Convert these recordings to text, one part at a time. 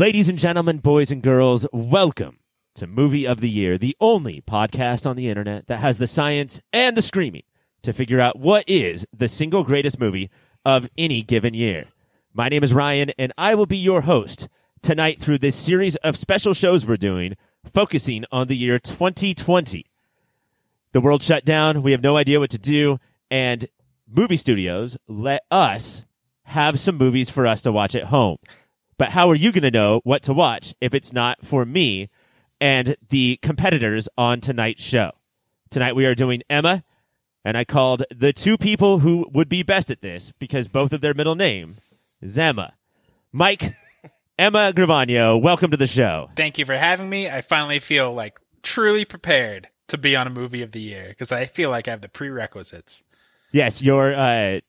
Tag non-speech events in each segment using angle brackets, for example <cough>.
Ladies and gentlemen, boys and girls, welcome to Movie of the Year, the only podcast on the internet that has the science and the screaming to figure out what is the single greatest movie of any given year. My name is Ryan, and I will be your host tonight through this series of special shows we're doing focusing on the year 2020. The world shut down. We have no idea what to do. And movie studios let us have some movies for us to watch at home. But how are you going to know what to watch if it's not for me and the competitors on tonight's show? Tonight we are doing Emma, and I called the two people who would be best at this because both of their middle name is Emma. Mike, <laughs> Emma Gravano, welcome to the show. Thank you for having me. I finally feel like truly prepared to be on a movie of the year because I feel like I have the prerequisites. Yes, you're uh,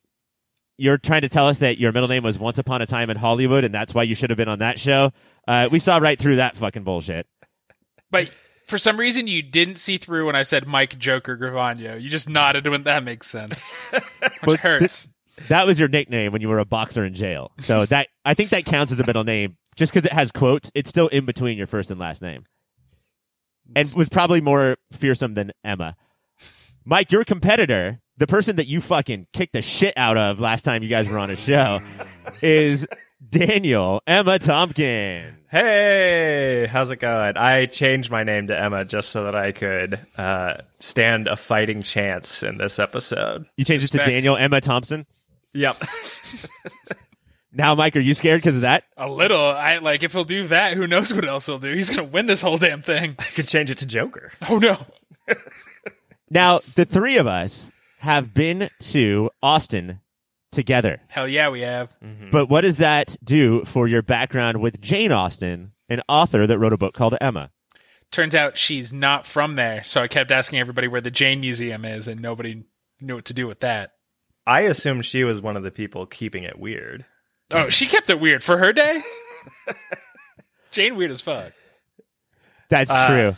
you're trying to tell us that your middle name was Once Upon a Time in Hollywood, and that's why you should have been on that show. Uh, we saw right through that fucking bullshit. But for some reason, you didn't see through when I said Mike Joker Gravano. You just nodded when that makes sense, <laughs> which But hurts. That was your nickname when you were a boxer in jail. So <laughs> that I think that counts as a middle name just because it has quotes. It's still in between your first and last name, and was probably more fearsome than Emma. Mike, your competitor, the person that you fucking kicked the shit out of last time you guys were on a show, <laughs> is Daniel Emma Tompkins. Hey, how's it going? I changed my name to Emma just so that I could uh, stand a fighting chance in this episode. You changed it to Daniel Emma Thompson. Yep. <laughs> Now, Mike, are you scared because of that? a little. I like if he'll do that. Who knows what else he'll do? He's gonna win this whole damn thing. I could change it to Joker. Oh no. <laughs> Now, the three of us have been to Austin together. Hell yeah, we have. But what does that do for your background with Jane Austen, an author that wrote a book called Emma? Turns out she's not from there, so I kept asking everybody where the Jane Museum is, and nobody knew what to do with that. I assumed she was one of the people keeping it weird. Oh, she kept it weird for her day. <laughs> Jane weird as fuck. That's Uh, true.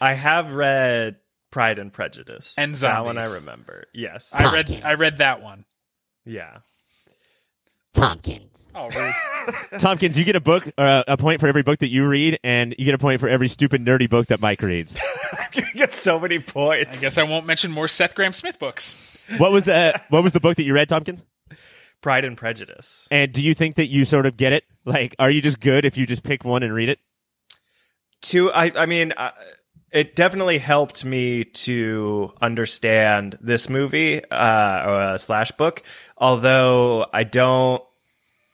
I have read Pride and Prejudice. And That one I remember. Yes. I read I read that one. yeah. Tompkins. Oh, rude. <laughs> Tompkins, you get a book, uh, a point for every book that you read, and you get a point for every stupid nerdy book that Mike reads. I'm going to get so many points. I guess I won't mention more Seth Grahame-Smith books. what was the What was the book that you read, Tompkins? Pride and Prejudice. And do you think that you sort of get it? Like, are you just good if you just pick one and read it? Two. I I mean uh, it definitely helped me to understand this movie uh or uh, slash book although I don't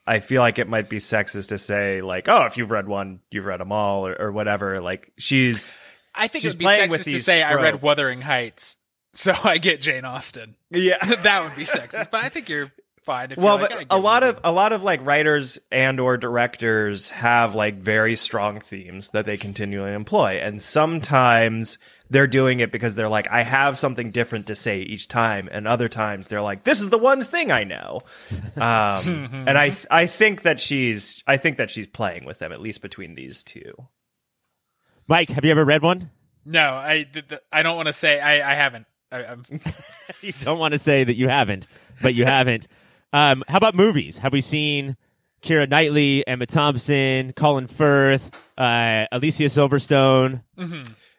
I feel like it might be sexist to say like oh if you've read one you've read them all or, or whatever like she's I think She's it would be playing with sexist to say I read. Wuthering Heights, <laughs> so I get Jane Austen. yeah <laughs> that would be sexist, but I think you're fine. If well you're like, but I a get lot it. of a lot of like writers and or directors have like very strong themes that they continually employ and sometimes they're doing it because they're like i have something different to say each time and other times they're like this is the one thing i know <laughs> um, and i i think that she's i think that she's playing with them at least between these two Mike, have you ever read one? no, I th- th- I don't want to say I, I haven't. I, I'm, <laughs> You don't want to say that you haven't, but you haven't. Um, how about movies? Have we seen Keira Knightley, Emma Thompson, Colin Firth, uh, Alicia Silverstone?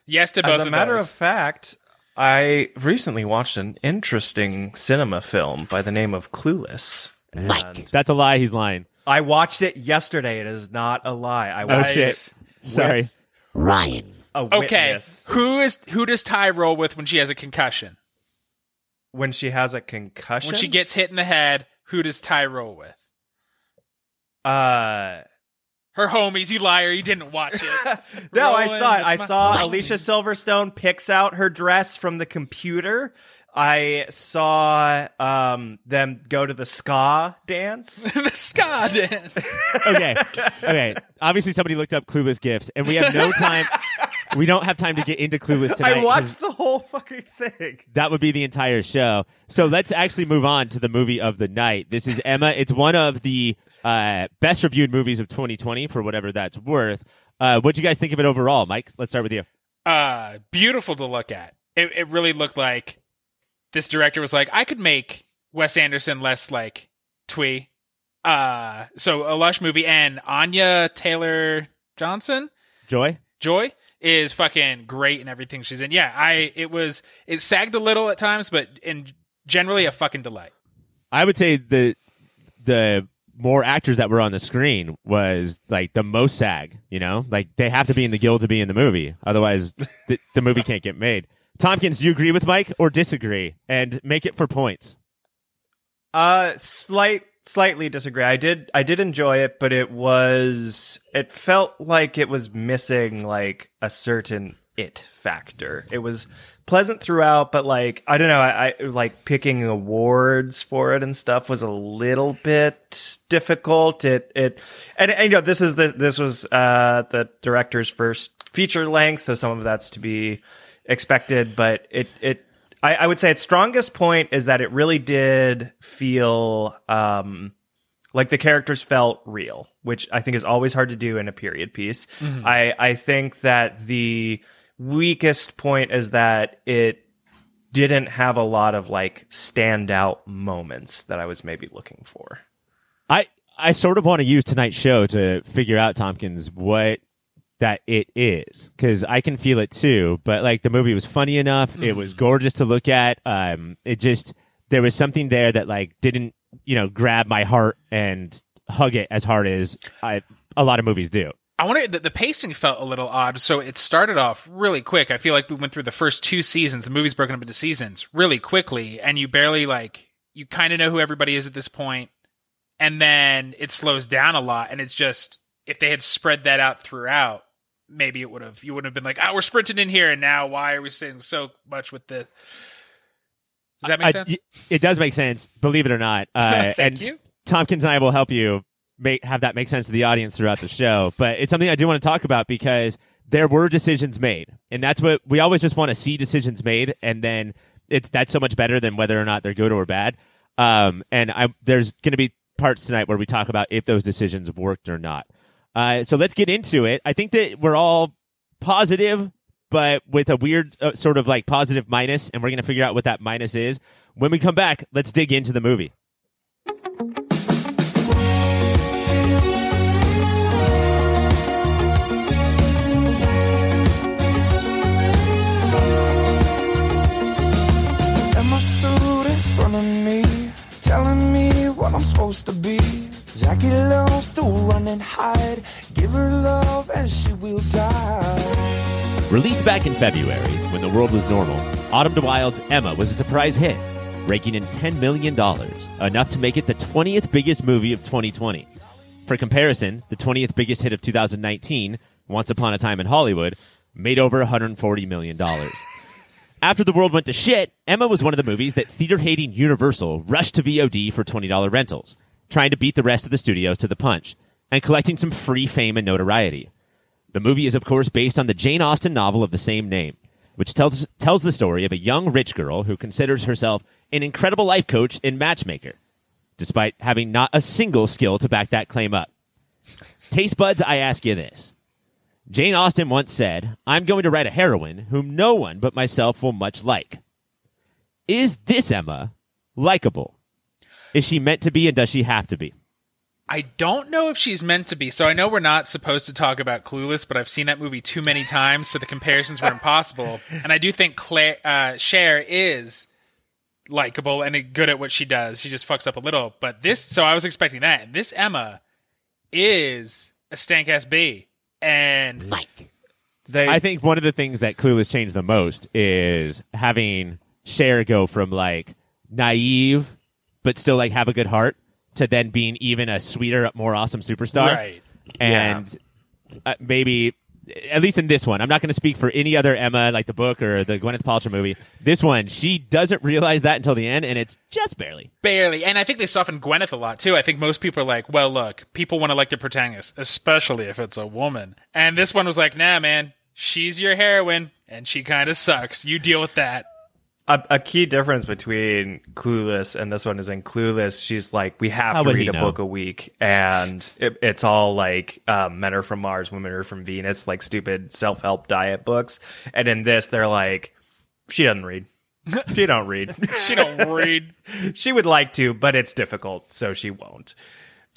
yes to both as a of matter those. of fact i recently watched an interesting cinema film by the name of clueless Mike. That's a lie. He's lying. I watched it yesterday. It is not a lie. I watched Oh shit! Nice. Sorry. Ryan. a Okay, who is who does Tai roll with when she has a concussion? when she has a concussion. When she gets hit in the head, who does Tai roll with? uh Her homies. You liar! You didn't watch it. <laughs> no, I saw it. I saw my- Alicia Silverstone picks out her dress from the computer. I saw um them go to the ska dance. <laughs> the ska dance. <laughs> Okay. Okay. Obviously, somebody looked up Clueless gifts, and we have no time. We don't have time to get into Clueless <laughs> tonight. I watched the whole fucking thing. That would be the entire show. So let's actually move on to the movie of the night. This is Emma. It's one of the uh, best reviewed movies of 2020 for whatever that's worth. Uh, what do you guys think of it overall, Mike? Let's start with you. uh, beautiful to look at. It, it really looked like this director was like, I could make Wes Anderson less like twee Uh, so a lush movie, and Anya Taylor Johnson, Joy? Joy is fucking great and everything she's in. Yeah, I it was it sagged a little at times, but in generally a fucking delight. I would say the the more actors that were on the screen was like the most sag, you know? Like they have to be in the guild to be in the movie. Otherwise <laughs> the, the movie can't get made. Tompkins, do you agree with Mike or disagree? And make it for points. Uh, slight, slightly disagree. I did, I did enjoy it, but it was, it felt like it was missing like a certain it factor. It was pleasant throughout, but like I don't know, I, I like picking awards for it and stuff was a little bit difficult. It it and, and you know this is the this was uh the director's first feature length, so some of that's to be expected, but it it I, I would say its strongest point is that it really did feel um like the characters felt real, which I think is always hard to do in a period piece. I I think that the weakest point is that it didn't have a lot of like standout moments that I was maybe looking for. I I sort of want to use tonight's show to figure out Tompkins what that it is because I can feel it too. But like the movie was funny enough, it was gorgeous to look at. Um, it just there was something there that like didn't you know grab my heart and hug it as hard as I, a lot of movies do. I wonder the, the pacing felt a little odd. So it started off really quick. I feel like we went through the first two seasons. The movie's broken up into seasons really quickly, and you barely like you kind of know who everybody is at this point, and then it slows down a lot. And it's just if they had spread that out throughout, maybe it would have you wouldn't have been like, oh, we're sprinting in here, and now why are we sitting so much with the? Does that make I- sense? it does make sense, believe it or not. <laughs> Uh, Thank and you. Tompkins and I will help you make have that make sense to the audience throughout the show. But it's something I do want to talk about because there were decisions made, and that's what we always just want to see decisions made, and then it's that's so much better than whether or not they're good or bad. Um, and I there's going to be parts tonight where we talk about if those decisions worked or not. Uh, so let's get into it. I think that we're all positive, but with a weird uh, sort of like positive minus, and we're going to figure out what that minus is. When we come back, let's dig into the movie. Emma stood in front of me, telling me what I'm supposed to be. Jackie loves to run and hide. Give her love and she will die. Released back in February, when the world was normal, Autumn de Wilde's Emma was a surprise hit, raking in $10 million, enough to make it the 20th biggest movie of 2020. For comparison, the 20th biggest hit of 2019, Once Upon a Time in Hollywood, made over $140 million. After the world went to shit, Emma was one of the movies that theater hating Universal rushed to VOD for $20 rentals, trying to beat the rest of the studios to the punch, and collecting some free fame and notoriety. The movie is, of course, based on the Jane Austen novel of the same name, which tells, tells the story of a young rich girl who considers herself an incredible life coach and matchmaker, despite having not a single skill to back that claim up. Taste buds, I ask you this. Jane Austen once said, I'm going to write a heroine whom no one but myself will much like. Is this Emma likable? Is she meant to be and does she have to be? I don't know if she's meant to be. So I know we're not supposed to talk about Clueless, but I've seen that movie too many times, so the comparisons were impossible. And I do think Claire, uh, Cher is likable and good at what she does. She just fucks up a little. But this, so I was expecting that. And this Emma is a stank ass B. And They I think one of the things that Clueless changed the most is having Cher go from like naive but still like have a good heart to then being even a sweeter, more awesome superstar. right. And uh, maybe at least in this one, I'm not going to speak for any other Emma, like the book or the Gwyneth Paltrow movie. This one, she doesn't realize that until the end, and it's just barely. Barely. And I think they soften Gwyneth a lot too. I think most people are like, well, look, people want to like their protagonist, especially if it's a woman. And this one was like, nah, man, she's your heroine and she kind of sucks. You deal with that. A, a key difference between Clueless and this one is in Clueless, she's like, we have How to read a know? book a week, and it, it's all like um, men are from Mars, women are from Venus, like stupid self help diet books. And in this, they're like, she doesn't read. <laughs> She don't read. <laughs> She don't read. <laughs> she would like to, but it's difficult, so she won't.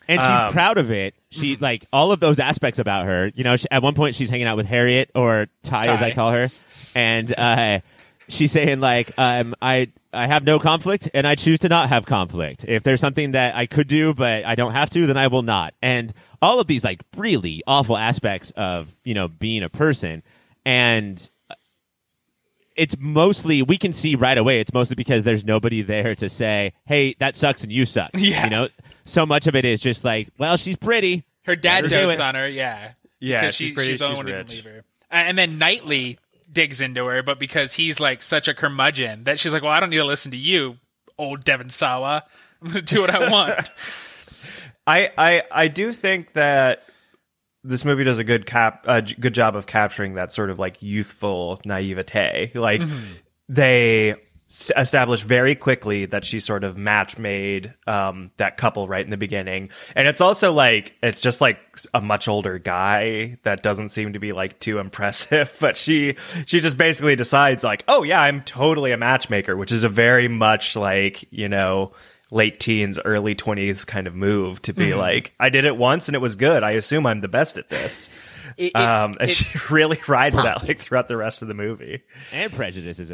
and she's Um, proud of it. She like all of those aspects about her. You know, she, at one point she's hanging out with Harriet or Tai, as I call her, and uh, she's saying like, um, "I I have no conflict, and I choose to not have conflict. If there's something that I could do but I don't have to, then I will not." And all of these like really awful aspects of you know being a person, and it's mostly we can see right away it's mostly because there's nobody there to say hey that sucks and you suck <laughs> Yeah. you know so much of it is just like well she's pretty Her dad her dotes on her, yeah. Yeah, because she's she, pretty, she's the only she's one who can rich. leave her. And then Knightley digs into her, but because he's like such a curmudgeon, that she's like, "Well, I don't need to listen to you, old Devon Sawa. I'm <laughs> gonna do what I want." <laughs> I, I I do think that this movie does a good cap a good job of capturing that sort of like youthful naivete. Like mm-hmm. they s- establish very quickly that she sort of match made um, that couple right in the beginning, and it's also like it's just like a much older guy that doesn't seem to be like too <laughs> impressive, but she she just basically decides like, oh yeah, I'm totally a matchmaker, which is a very much like you know late teens, early 20s kind of move to be like, I did it once and it was good. I assume I'm the best at this. It- it- um, and it- she <laughs> really rides that like throughout the rest of the movie. and prejudice is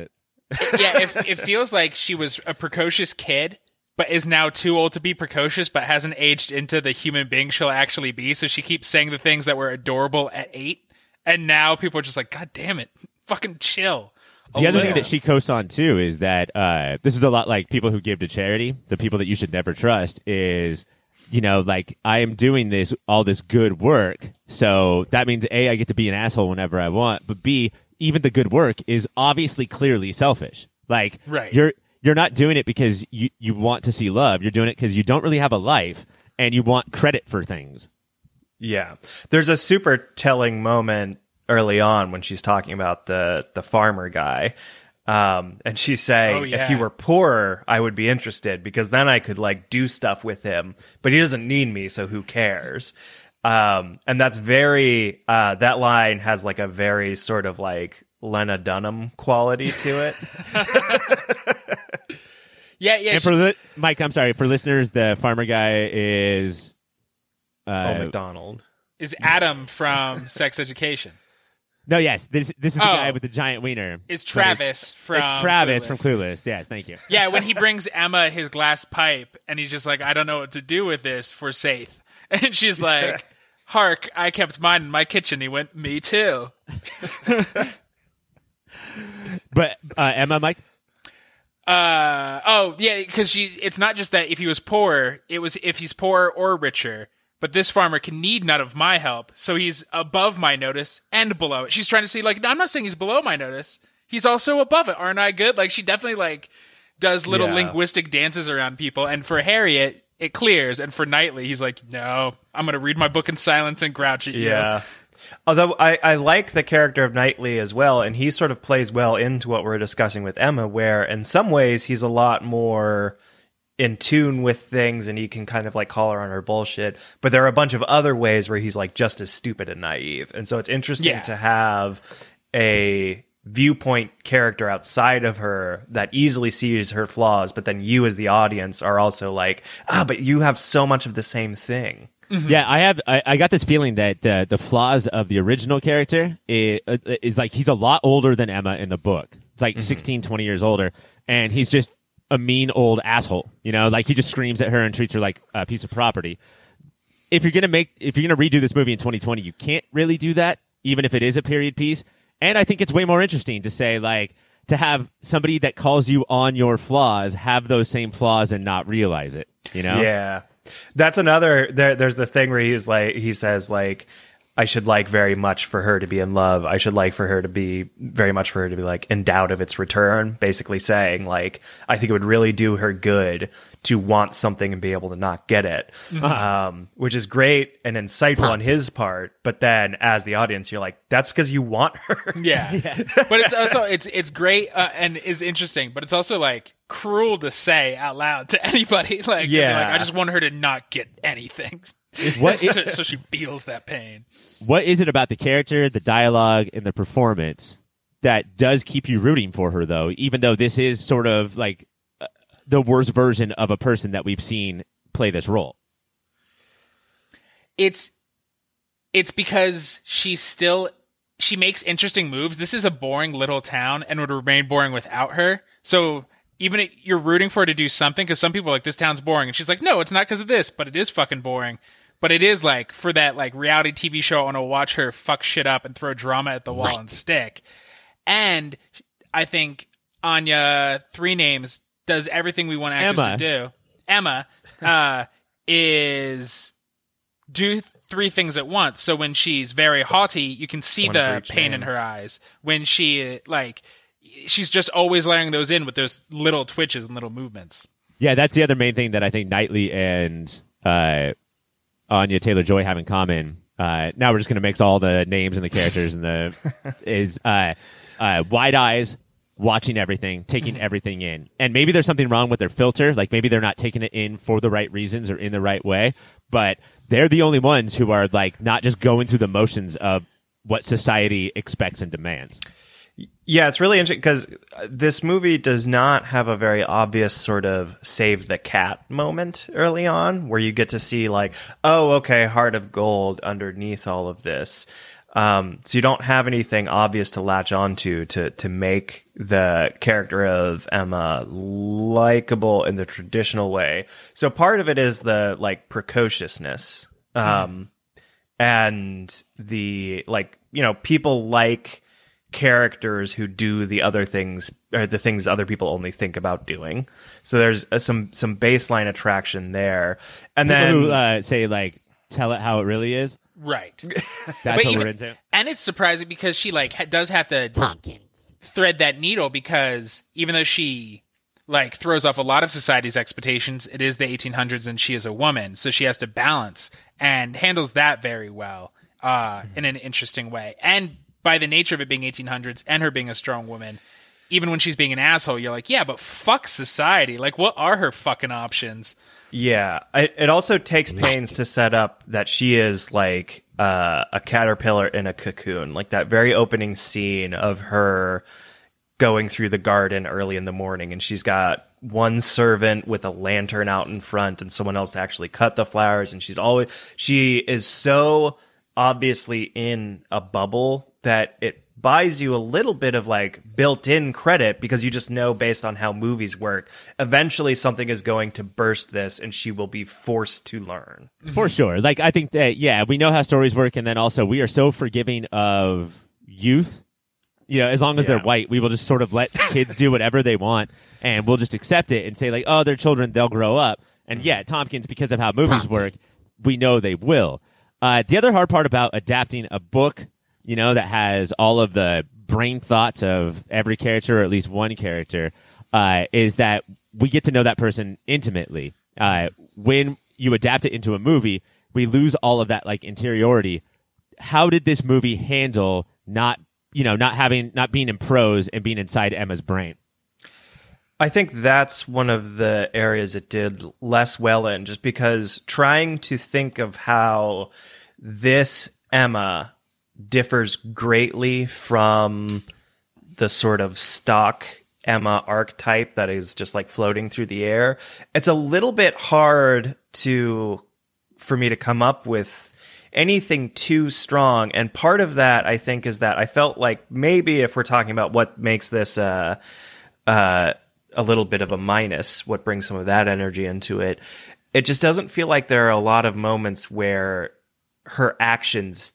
it yeah, it, it feels like she was a precocious kid, but is now too old to be precocious, but hasn't aged into the human being she'll actually be. So she keeps saying the things that were adorable at eight, and now people are just like, "God damn it, fucking chill." the other thing that she coasts on too is that uh, this is a lot like people who give to charity the people that you should never trust is you know like i am doing this all this good work so that means a i get to be an asshole whenever i want but b even the good work is obviously clearly selfish like Right. you're you're not doing it because you you want to see love you're doing it because you don't really have a life and you want credit for things Yeah. There's a super telling moment early on when she's talking about the the farmer guy. Um, and she's saying, Oh, if he were poorer, I would be interested because then I could like do stuff with him, but he doesn't need me, so who cares? Um, and that's very, uh, that line has like a very sort of like Lena Dunham quality to it. <laughs> yeah, yeah, and she- for li- mike i'm sorry for listeners the farmer guy is oh, uh, McDonald. is Adam from Sex Education. No, yes, this this is the Oh. guy with the giant wiener. It's But Travis from It's Travis Clueless. from Clueless. Yes, thank you. Yeah, when he brings Emma his glass pipe and he's just like, I don't know what to do with this for Saith. <laughs> And she's like, Hark, I kept mine in my kitchen. He went, Me too. <laughs> But uh, Emma, Mike, Uh oh, yeah, because she it's not just that if he was poor, it was if he's poor or richer. But this farmer can need none of my help, so he's above my notice and below it. She's trying to see, like, no, I'm not saying he's below my notice. He's also above it. Aren't I good? Like, she definitely like does little Yeah. linguistic dances around people. And for Harriet, it clears. And for Knightley, he's like, no, I'm gonna read my book in silence and grouch at you. Yeah. Although I, I like the character of Knightley as well, and he sort of plays well into what we're discussing with Emma, where in some ways he's a lot more in tune with things and he can kind of like call her on her bullshit. But there are a bunch of other ways where he's like just as stupid and naive. And so it's interesting Yeah. to have a viewpoint character outside of her that easily sees her flaws, but then you as the audience are also like, ah, but you have so much of the same thing. Mm-hmm. yeah, I have. I, I got this feeling that the the flaws of the original character is, uh, uh, is like he's a lot older than Emma in the book. It's like mm-hmm. 16, 20 years older, and he's just a mean old asshole. You know, like he just screams at her and treats her like a piece of property. if you're gonna make if you're gonna redo this movie in 2020, you can't really do that, even if it is a period piece. And I think it's way more interesting to say like to have somebody that calls you on your flaws have those same flaws and not realize it. You know? Yeah. That's another there there's the thing where he's like he says like I should like very much for her to be in love. I should like for her to be very much for her to be like in doubt of its return, basically saying like I think it would really do her good to want something and be able to not get it. <laughs> Um, which is great and insightful on his part, but then as the audience you're like that's because you want her. <laughs> <laughs> Yeah. but it's also it's it's great uh, and is interesting, but it's also like cruel to say out loud to anybody. Like, Yeah. like, I just want her to not get anything, What so, so she feels that pain. what is it about the character, the dialogue, and the performance that does keep you rooting for her, though? Even though this is sort of like the worst version of a person that we've seen play this role. it's it's because she's still she makes interesting moves. This is a boring little town and would remain boring without her. So even it, you're rooting for her to do something because some people are like this town's boring, and she's like, no, it's not because of this, but it is fucking boring. But it is like for that like reality TV show, I want to watch her fuck shit up and throw drama at the wall and stick. And I think Anya, three names, does everything we want actors Emma. to do. Emma uh, is do three things at once. So when she's very haughty, you can see One the pain name. in her eyes. When she like, she's just always layering those in with those little twitches and little movements. Yeah, that's the other main thing that I think Knightley and uh, Anya Taylor Joy have in common. Uh, now we're just going to mix all the names and the characters and the <laughs> is uh, uh, wide eyes, watching everything, taking mm-hmm. everything in. And maybe there's something wrong with their filter. Like maybe they're not taking it in for the right reasons or in the right way. But they're the only ones who are like not just going through the motions of what society expects and demands. Yeah, it's really interesting because uh, this movie does not have a very obvious sort of save the cat moment early on where you get to see, like, oh, okay, heart of gold underneath all of this. Um, so you don't have anything obvious to latch onto to to make the character of Emma likable in the traditional way. So part of it is the like precociousness, um, and the like you know people like characters who do the other things or the things other people only think about doing. So there's uh, some some baseline attraction there, and People then who uh, say like, "Tell it how it really is." Right. <laughs> That's But what even- we're into. and it's surprising because she like ha- does have to thread that needle because even though she like throws off a lot of society's expectations, it is the 1800s and she is a woman, so she has to balance and handles that very well uh, in an interesting way. And by the nature of it being 1800s and her being a strong woman, even when she's being an asshole, you're like, yeah, but fuck society. Like, what are her fucking options? Yeah, it, it also takes pains to set up that she is like uh, a caterpillar in a cocoon, like that very opening scene of her going through the garden early in the morning, and she's got one servant with a lantern out in front, and someone else to actually cut the flowers, and she's always she is so obviously in a bubble that it buys you a little bit of like built-in credit because you just know based on how movies work eventually something is going to burst this and she will be forced to learn For sure. Like I think that yeah, we know how stories work and then also we are so forgiving of youth. You know, as long as they're white, we will just sort of let kids do whatever they want and we'll just accept it and say like, "Oh, they're children, they'll grow up." And yeah, Tompkins because of how movies work, we know they will. Uh, the other hard part about adapting a book, you know, that has all of the brain thoughts of every character or at least one character, uh, is that we get to know that person intimately. Uh, when you adapt it into a movie, we lose all of that like interiority. How did this movie handle not, you know, not having, not being in prose and being inside Emma's brain? I think that's one of the areas it did less well in, just because trying to think of how this Emma differs greatly from the sort of stock Emma archetype that is just like floating through the air. It's a little bit hard to for me to come up with anything too strong. And part of that, I think, is that I felt like maybe if we're talking about what makes this uh, uh, a little bit of a minus, what brings some of that energy into it, it just doesn't feel like there are a lot of moments where her actions,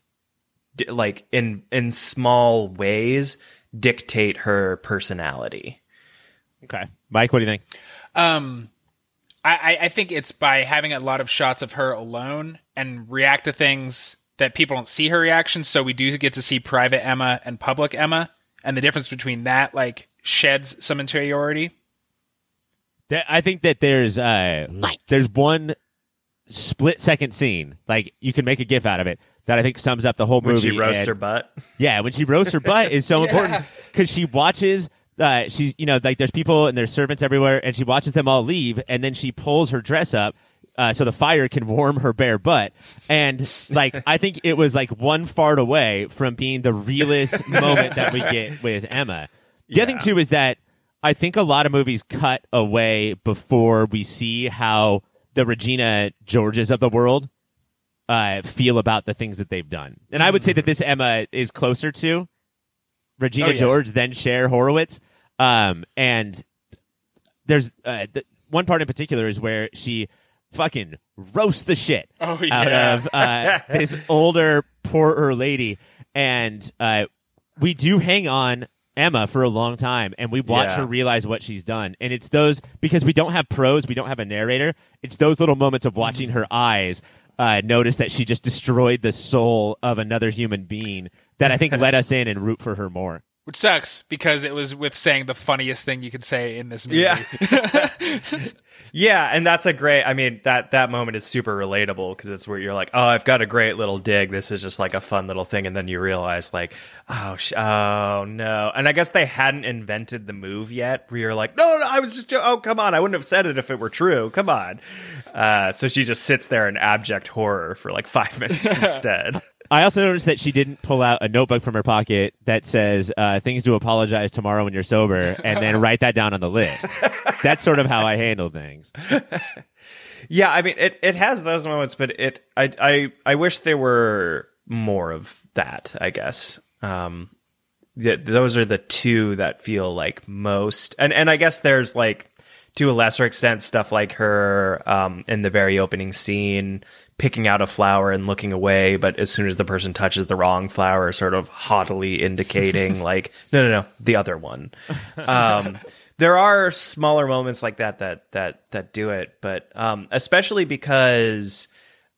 like in in small ways, dictate her personality. Okay. Mike, what do you think? Um, I, I- I think it's by having a lot of shots of her alone and react to things that people don't see her reactions. So we do get to see private Emma and public Emma, and the difference between that like sheds some interiority. That- I think that there's uh there's one split second scene, like you can make a gif out of it that I think sums up the whole movie. When she roasts and- her butt. Yeah, when she roasts her butt is so <laughs> important because she watches. Uh, she's you know like there's people and there's servants everywhere, and she watches them all leave, and then she pulls her dress up. Uh, so the fire can warm her bare butt, and like I think it was like one fart away from being the realest <laughs> moment that we get with Emma. The other thing too is that I think a lot of movies cut away before we see how the Regina Georges of the world uh, feel about the things that they've done. And I would say that this Emma is closer to Regina Oh, yeah. George than Cher Horowitz. Um, and there's uh, the, one part in particular is where she fucking roasts the shit Oh, out of uh, <laughs> this older, poorer lady, and uh, we do hang on Emma for a long time, and we watch Yeah. her realize what she's done. And it's those because we don't have pros, we don't have a narrator. It's those little moments of watching her eyes. Uh, notice that she just destroyed the soul of another human being that I think <laughs> let us in and root for her more. Which sucks because it was with saying the funniest thing you could say in this movie. Yeah. <laughs> yeah, and that's a great. I mean that that moment is super relatable because it's where you're like, oh, I've got a great little dig. This is just like a fun little thing, and then you realize like, oh, sh- oh no. And I guess they hadn't invented the move yet. Where you're like, no, no, I was just, jo- oh, come on, I wouldn't have said it if it were true. Come on. Uh, so she just sits there in abject horror for like five <laughs> minutes <laughs> instead. I also noticed that she didn't pull out a notebook from her pocket that says uh, things to apologize tomorrow when you're sober, and then <laughs> write that down on the list. That's sort of how I handle things. <laughs> Yeah, I mean it, it has those moments, but it I I I wish there were more of that, I guess. Um th- those are the two that feel like most and and I guess there's like to a lesser extent stuff like her um in the very opening scene picking out a flower and looking away, but as soon as the person touches the wrong flower, sort of haughtily indicating <laughs> like no no no, the other one. Um there are smaller moments like that that that that do it, but um, especially because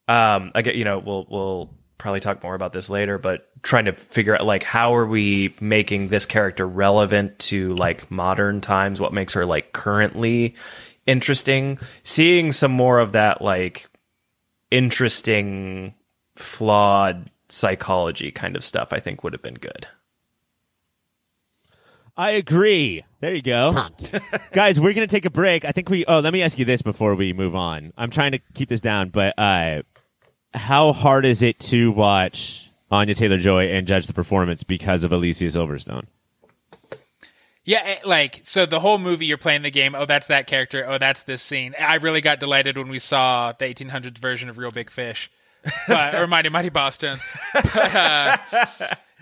um, again, you know, we'll we'll probably talk more about this later, but trying to figure out like how are we making this character relevant to like modern times? What makes her like currently interesting? Seeing some more of that like interesting, flawed psychology kind of stuff, I think would have been good. I agree. There you go. <laughs> Guys, we're going to take a break. I think we, oh, let me ask you this before we move on. I'm trying to keep this down, but uh, how hard is it to watch Anya Taylor Joy and judge the performance because of Alicia Silverstone? Yeah, like so the whole movie you're playing the game, oh that's that character, oh that's this scene. I really got delighted when we saw the 1800s version of Reel Big Fish. <laughs> But, or Mighty Mighty Bosstones. But uh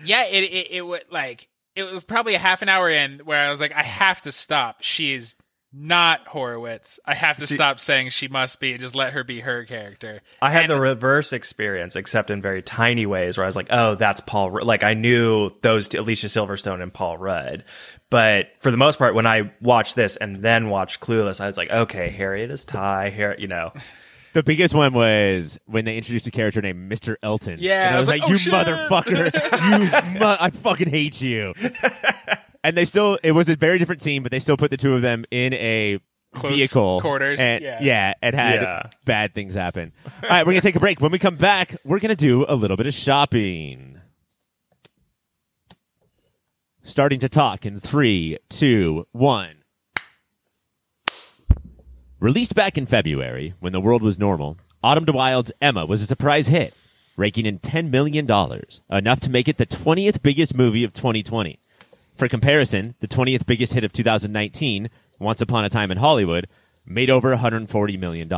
yeah, it it, it would like it was probably a half an hour in where I was like I have to stop. She is not Horowitz. I have to stop saying she must be and just let her be her character. I had And- the reverse experience, except in very tiny ways, where I was like, "Oh, that's Paul." Rudd. Like I knew those two, Alicia Silverstone and Paul Rudd, but for the most part, when I watched this and then watched Clueless, I was like, "Okay, Harriet is Tai." Harriet, you know, The biggest one was when they introduced a character named Mr. Elton. Yeah, and I I was, was like, like, oh, "You "Oh, shit." motherfucker! you, mu- I fucking hate you." <laughs> and they still, it was a very different scene, but they still put the two of them in a Close vehicle quarters, and yeah. and had Yeah. bad things happen. All right, we're gonna take a break. When we come back, we're gonna do a little bit of shopping. Starting to talk in three, two, one. Released back in February, when the world was normal, Autumn de Wilde's Emma was a surprise hit, raking in $10 million, enough to make it the 20th biggest movie of 2020. For comparison, the 20th biggest hit of 2019, Once Upon a Time in Hollywood, made over $140 million.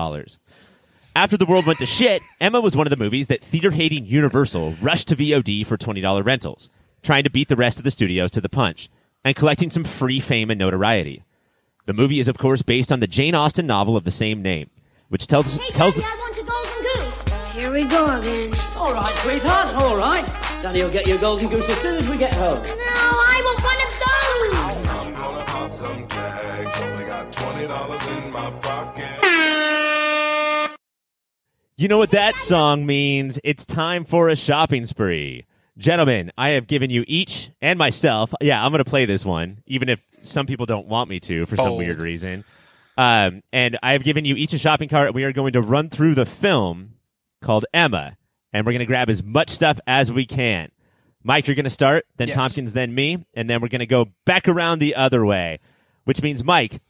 After the world went to shit, Emma was one of the movies that theater hating Universal rushed to VOD for $20 rentals, trying to beat the rest of the studios to the punch, and collecting some free fame and notoriety. The movie is, of course, based on the Jane Austen novel of the same name, which tells Hey, tells Daddy, I want a golden goose. Here we go again. All right, sweetheart, all right. Daddy will get you a golden goose as soon as we get home. No, Twenty dollars in my pocket. You know what that song means? It's time for a shopping spree. Gentlemen, I have given you each and myself. Yeah, I'm going to play this one, even if some people don't want me to for some weird reason. Um, and I have given you each a shopping cart. We are going to run through the film called Emma, and we're going to grab as much stuff as we can. Mike, you're going to start, then Yes. Tompkins, then me, and then we're going to go back around the other way, which means, Mike,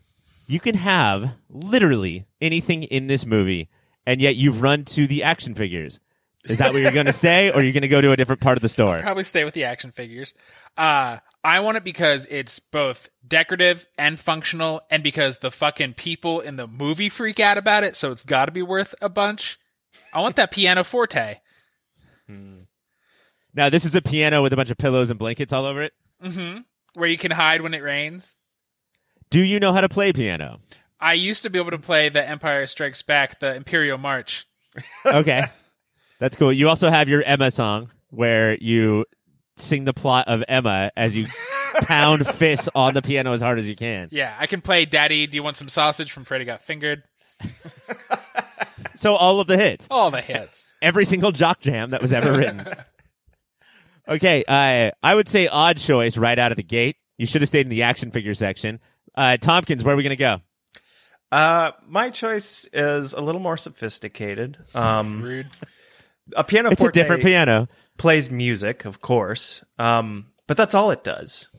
you can have literally anything in this movie, and yet you've run to the action figures. Is that where you're going <laughs> to stay, or you're going to go to a different part of the store? probably stay with the action figures. Uh, I want it because it's both decorative and functional, and because the fucking people in the movie freak out about it, so it's got to be worth a bunch. I want that piano forte. Now this is a piano with a bunch of pillows and blankets all over it. Where you can hide when it rains. Do you know how to play piano? I used to be able to play the Empire Strikes Back, the Imperial March. Okay. <laughs> That's cool. You also have your Emma song where you sing the plot of Emma as you pound <laughs> fists on the piano as hard as you can. Yeah, I can play Daddy, Do You Want Some Sausage from Freddy Got Fingered? <laughs> So all of the hits. All the hits. Every single jock jam that was ever written. okay, uh, I would say odd choice right out of the gate. You should have stayed in the action figure section. Uh, Tompkins, where are we going to go? Uh, my choice is a little more sophisticated. Um, <laughs> Rude. a piano It's a different piano. plays music, of course, um, but that's all it does.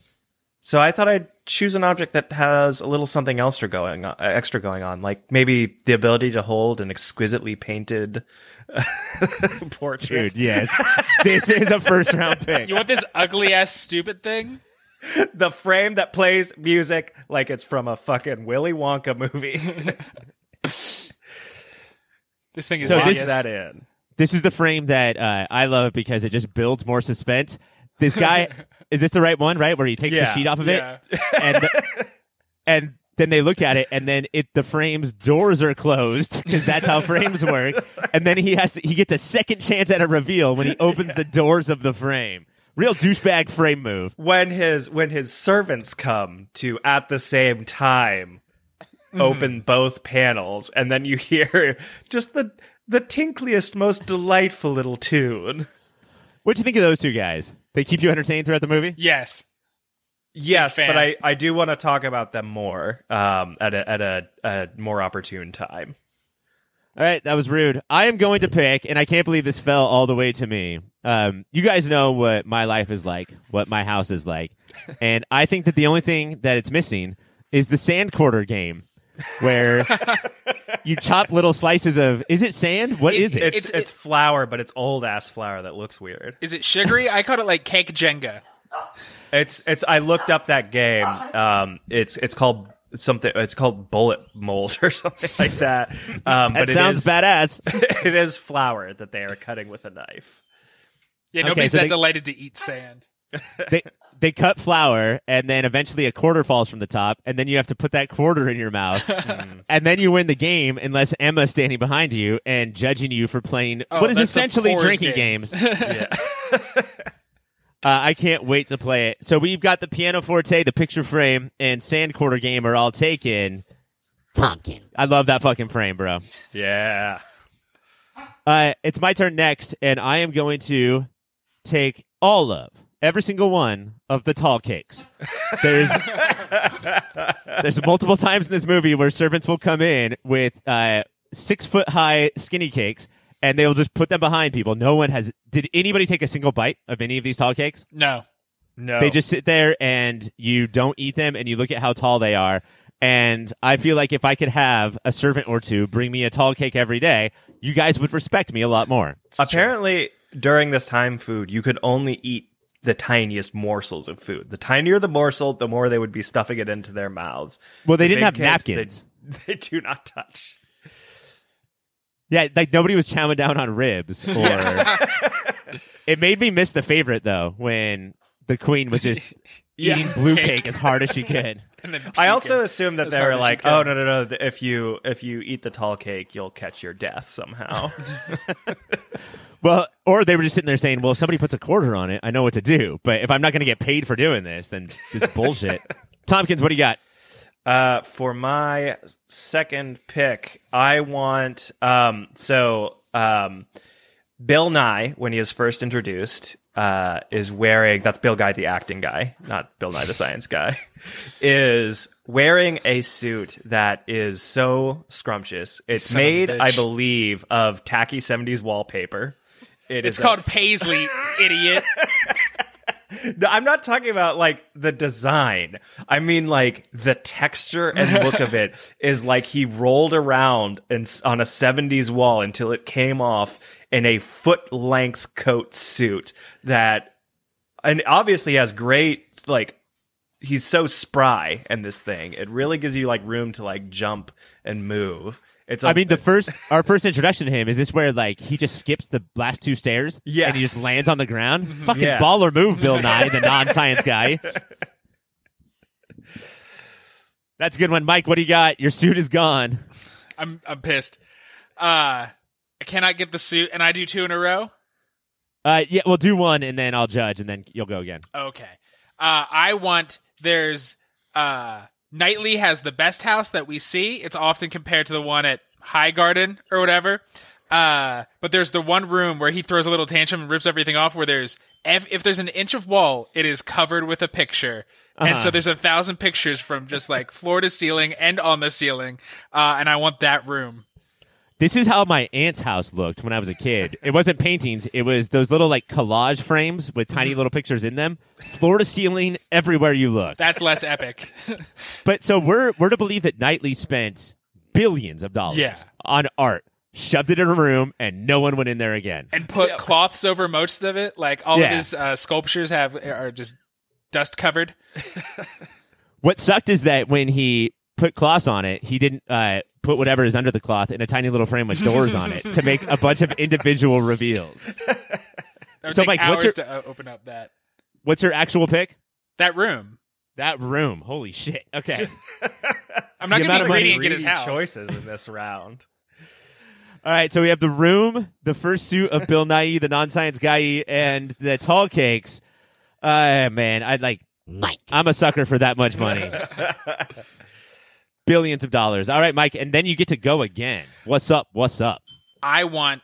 So I thought I'd choose an object that has a little something else to going on, uh, extra going on, like maybe the ability to hold an exquisitely painted <laughs> portrait. Dude, yes. this is a first round <laughs> pick. You want this ugly ass stupid thing? <laughs> The frame that plays music like it's from a fucking Willy Wonka movie. <laughs> This thing is So this- that in. This is the frame that uh, I love because it just builds more suspense. This guy, <laughs> is this the right one, right? Where he takes the sheet off of Yeah. it? And, the- and then they look at it and then it the frame's doors are closed because that's how frames work. And then he has to, he gets a second chance at a reveal when he opens the doors of the frame. Real douchebag frame move. when his when his servants come to at the same time open both panels and then you <laughs> hear just the the tinkliest most delightful little tune What do you think of those two guys? They keep you entertained throughout the movie? Yes. yes but i i do want to talk about them more um at a at a, a more opportune time All right, that was rude. I am going to pick, and I can't believe this fell all the way to me. Um, you guys know what my life is like, what my house is like, and I think that the only thing that it's missing is the sand quarter game, where you chop little slices of. Is it sand? What It- is it? it's It's- it's, flour but it's old ass flour that looks weird Is it sugary? I called it like cake Jenga. it's it's i looked up that game um it's it's called something it's called bullet mold <laughs> or something like that um that but it sounds is- badass. <laughs> it is flour that they are cutting with a knife. Yeah, Okay, nobody's so that they- delighted to eat sand. <laughs> they they cut flour, and then eventually a quarter falls from the top, and then you have to put that quarter in your mouth, and then you win the game unless Emma's standing behind you and judging you for playing Oh, what is essentially drinking game. games. Uh, I can't wait to play it. So we've got the piano forte, the picture frame, and sand quarter game are all taken. Tompkins. I love that fucking frame, bro. Yeah. Uh, it's my turn next, and I am going to take all of every single one of the tall cakes. There's <laughs> there's multiple times in this movie where servants will come in with uh, six foot high skinny cakes, and they will just put them behind people. No one has. Did anybody take a single bite of any of these tall cakes? No. No. They just sit there and you don't eat them and you look at how tall they are. And I feel like if I could have a servant or two bring me a tall cake every day, you guys would respect me a lot more. apparently during this time food, you could only eat the tiniest morsels of food. The tinier the morsel, the more they would be stuffing it into their mouths. Well, they The didn't have cakes, napkins. They, <laughs> they do not touch. Yeah, like nobody was chowing down on ribs. <laughs> Or it made me miss the favorite though when the queen was just <laughs> Yeah. eating blue Cake. cake as hard as she <laughs> could. I also assume that as they were like, "Oh no, no, no! th- If you if you eat the tall cake, you'll catch your death somehow." Well, or they were just sitting there saying, "Well, if somebody puts a quarter on it, I know what to do. But if I'm not going to get paid for doing this, then it's bullshit." Tompkins, what do you got? Uh, for my second pick, I want um so um Bill Nighy when he is first introduced uh is wearing that's Bill Nighy the acting guy, not Bill Nye the <laughs> science guy, is wearing a suit that is so scrumptious. It's Son made. I believe, of tacky 70s wallpaper. It It's is a called Paisley, idiot. <laughs> <laughs> no, I'm not talking about like the design. I mean like the texture and look of it <laughs> is like he rolled around and on a 70s wall until it came off in a foot length coat suit that and obviously has great like he's so spry in this thing. It really gives you like room to like jump and move. It's I a- mean, the <laughs> first our first introduction to him is this where like he just skips the last two stairs, and he just lands on the ground. Fucking Yeah. baller move, Bill Nye, the <laughs> non-science guy. That's a good one, Mike. What do you got? Your suit is gone. I'm I'm pissed. Uh, I cannot get the suit, and I do two in a row. Uh, yeah, we'll do one, and then I'll judge, and then you'll go again. Okay. Uh, I want there's uh Knightley has the best house that we see. It's often compared to the one at High Garden or whatever. Uh, but there's the one room where he throws a little tantrum and rips everything off. Where there's if, if there's an inch of wall, it is covered with a picture, and so there's a thousand pictures from just like floor to ceiling and on the ceiling. Uh, and I want that room. This is how my aunt's house looked when I was a kid. It wasn't paintings; it was those little like collage frames with tiny little pictures in them, floor to ceiling, everywhere you look. That's less epic. <laughs> But so we're we're to believe that Knightley spent billions of dollars Yeah. on art, shoved it in a room, and no one went in there again. and put cloths over most of it. Like all Yeah. of his uh, sculptures have are just dust covered. <laughs> What sucked is that when he put cloths on it, he didn't uh, put whatever is under the cloth in a tiny little frame with <laughs> doors on it to make a bunch of <laughs> individual reveals. That would So, take Mike, hours what's to uh, open up that What's your actual pick? that room. That room. Holy shit. Okay. <laughs> I'm not going to of be money greedy and get his house. choices in this round. All right, so we have the room, the first suit of Bill Nye, the non-science guy, and the tall cakes. Uh man, I'd like Mike. I'm a sucker for that much money. Billions of dollars. All right, Mike, and then you get to go again. What's up? What's up? I want.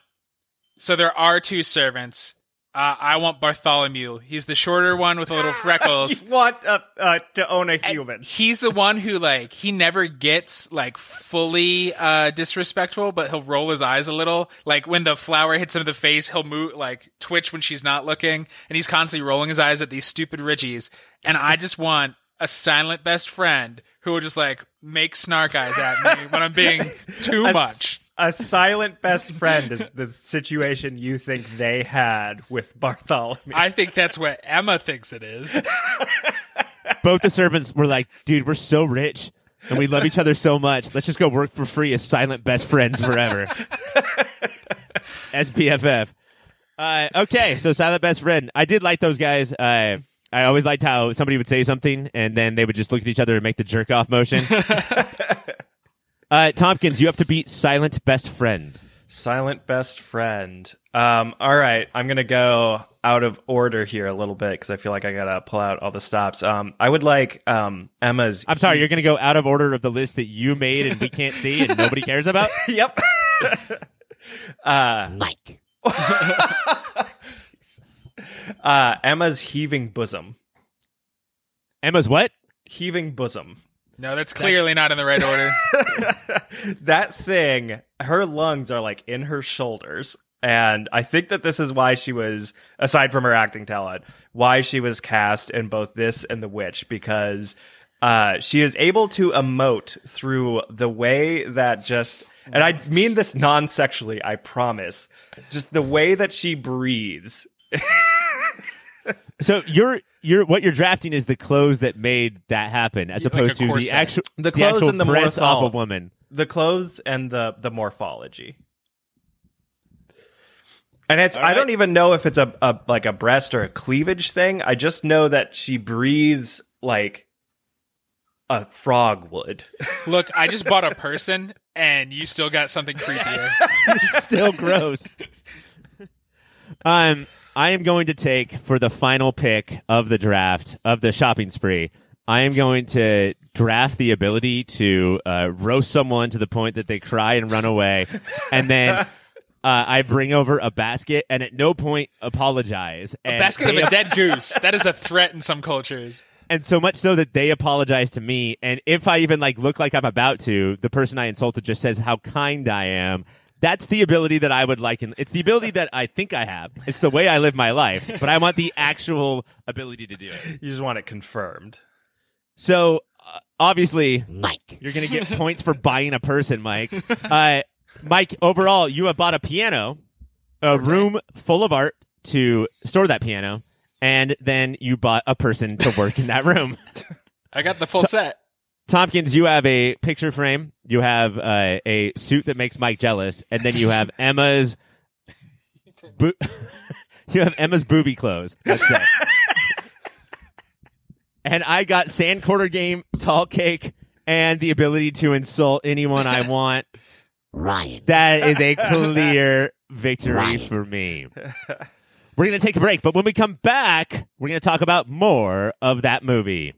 So there are two servants. Uh, I want Bartholomew. He's the shorter one with the little <laughs> freckles. You want uh, uh, to own a And human. He's the one who like he never gets like fully uh disrespectful, but he'll roll his eyes a little. Like when the flower hits him in the face, he'll move like twitch when she's not looking, and he's constantly rolling his eyes at these stupid Richies. And I just want a silent best friend who will just like make snark eyes at me when I'm being <laughs> too A much. s- A silent best friend is the situation you think they had with Bartholomew. I think that's what Emma thinks it is. <laughs> Both the servants were like, dude, we're so rich and we love each other so much. Let's just go work for free as silent best friends forever. <laughs> as BFF. Uh, okay, so silent best friend. I did like those guys. Uh, I always liked how somebody would say something and then they would just look at each other and make the jerk off motion. <laughs> uh, Tompkins, you have to beat silent best friend. Silent best friend. Um, all right, I'm gonna go out of order here a little bit because I feel like I gotta pull out all the stops. Um, I would like um, Emma's. I'm sorry, you're going to go out of order of the list that you made and we can't see and nobody cares about? <laughs> yep. <laughs> uh, Mike. Uh, Emma's heaving bosom. Emma's what? Heaving bosom. No, that's clearly not in the right order. <laughs> that thing, her lungs are like in her shoulders. And I think that this is why she was, aside from her acting talent, why she was cast in both this and The Witch, because uh, she is able to emote through the way that just, and I mean this non sexually, I promise, just the way that she breathes. <laughs> So you're you're what you're drafting is the clothes that made that happen, as Like a opposed to the corset. actual The clothes actual and the breasts off a woman. The clothes and the, the morphology. And it's I don't even know if it's a, a like a breast or a cleavage thing. I just know that she breathes like a frog would. <laughs> Look, I just bought a person, and you still got something creepier. <laughs> Still gross. <laughs> um, I am going to take for the final pick of the draft of the shopping spree. I am going to draft the ability to uh, roast someone to the point that they cry and run away, and then. <laughs> Uh, I bring over a basket and at no point apologize. A basket of a <laughs> dead goose. That is a threat in some cultures. and so much so that they apologize to me and if i even like look like i'm about to the person i insulted just says how kind i am that's the ability that i would like and it's the ability that i think i have. It's the way i live my life but i want the actual ability to do it. You just want it confirmed. so uh, obviously mike. you're gonna get points for buying a person mike. Uh, mike overall you have bought a piano a room full of art to store that piano and then you bought a person to work in that room. <laughs> I got the full set. Tompkins, you have a picture frame. You have uh, a suit that makes Mike jealous, and then you have <laughs> Emma's. Bo- <laughs> you have Emma's booby clothes. Let's say. <laughs> and I got sand quarter game, tall cake, and the ability to insult anyone I want. Ryan. That is a clear victory Right. for me. We're going to take a break, but when we come back, we're going to talk about more of that movie.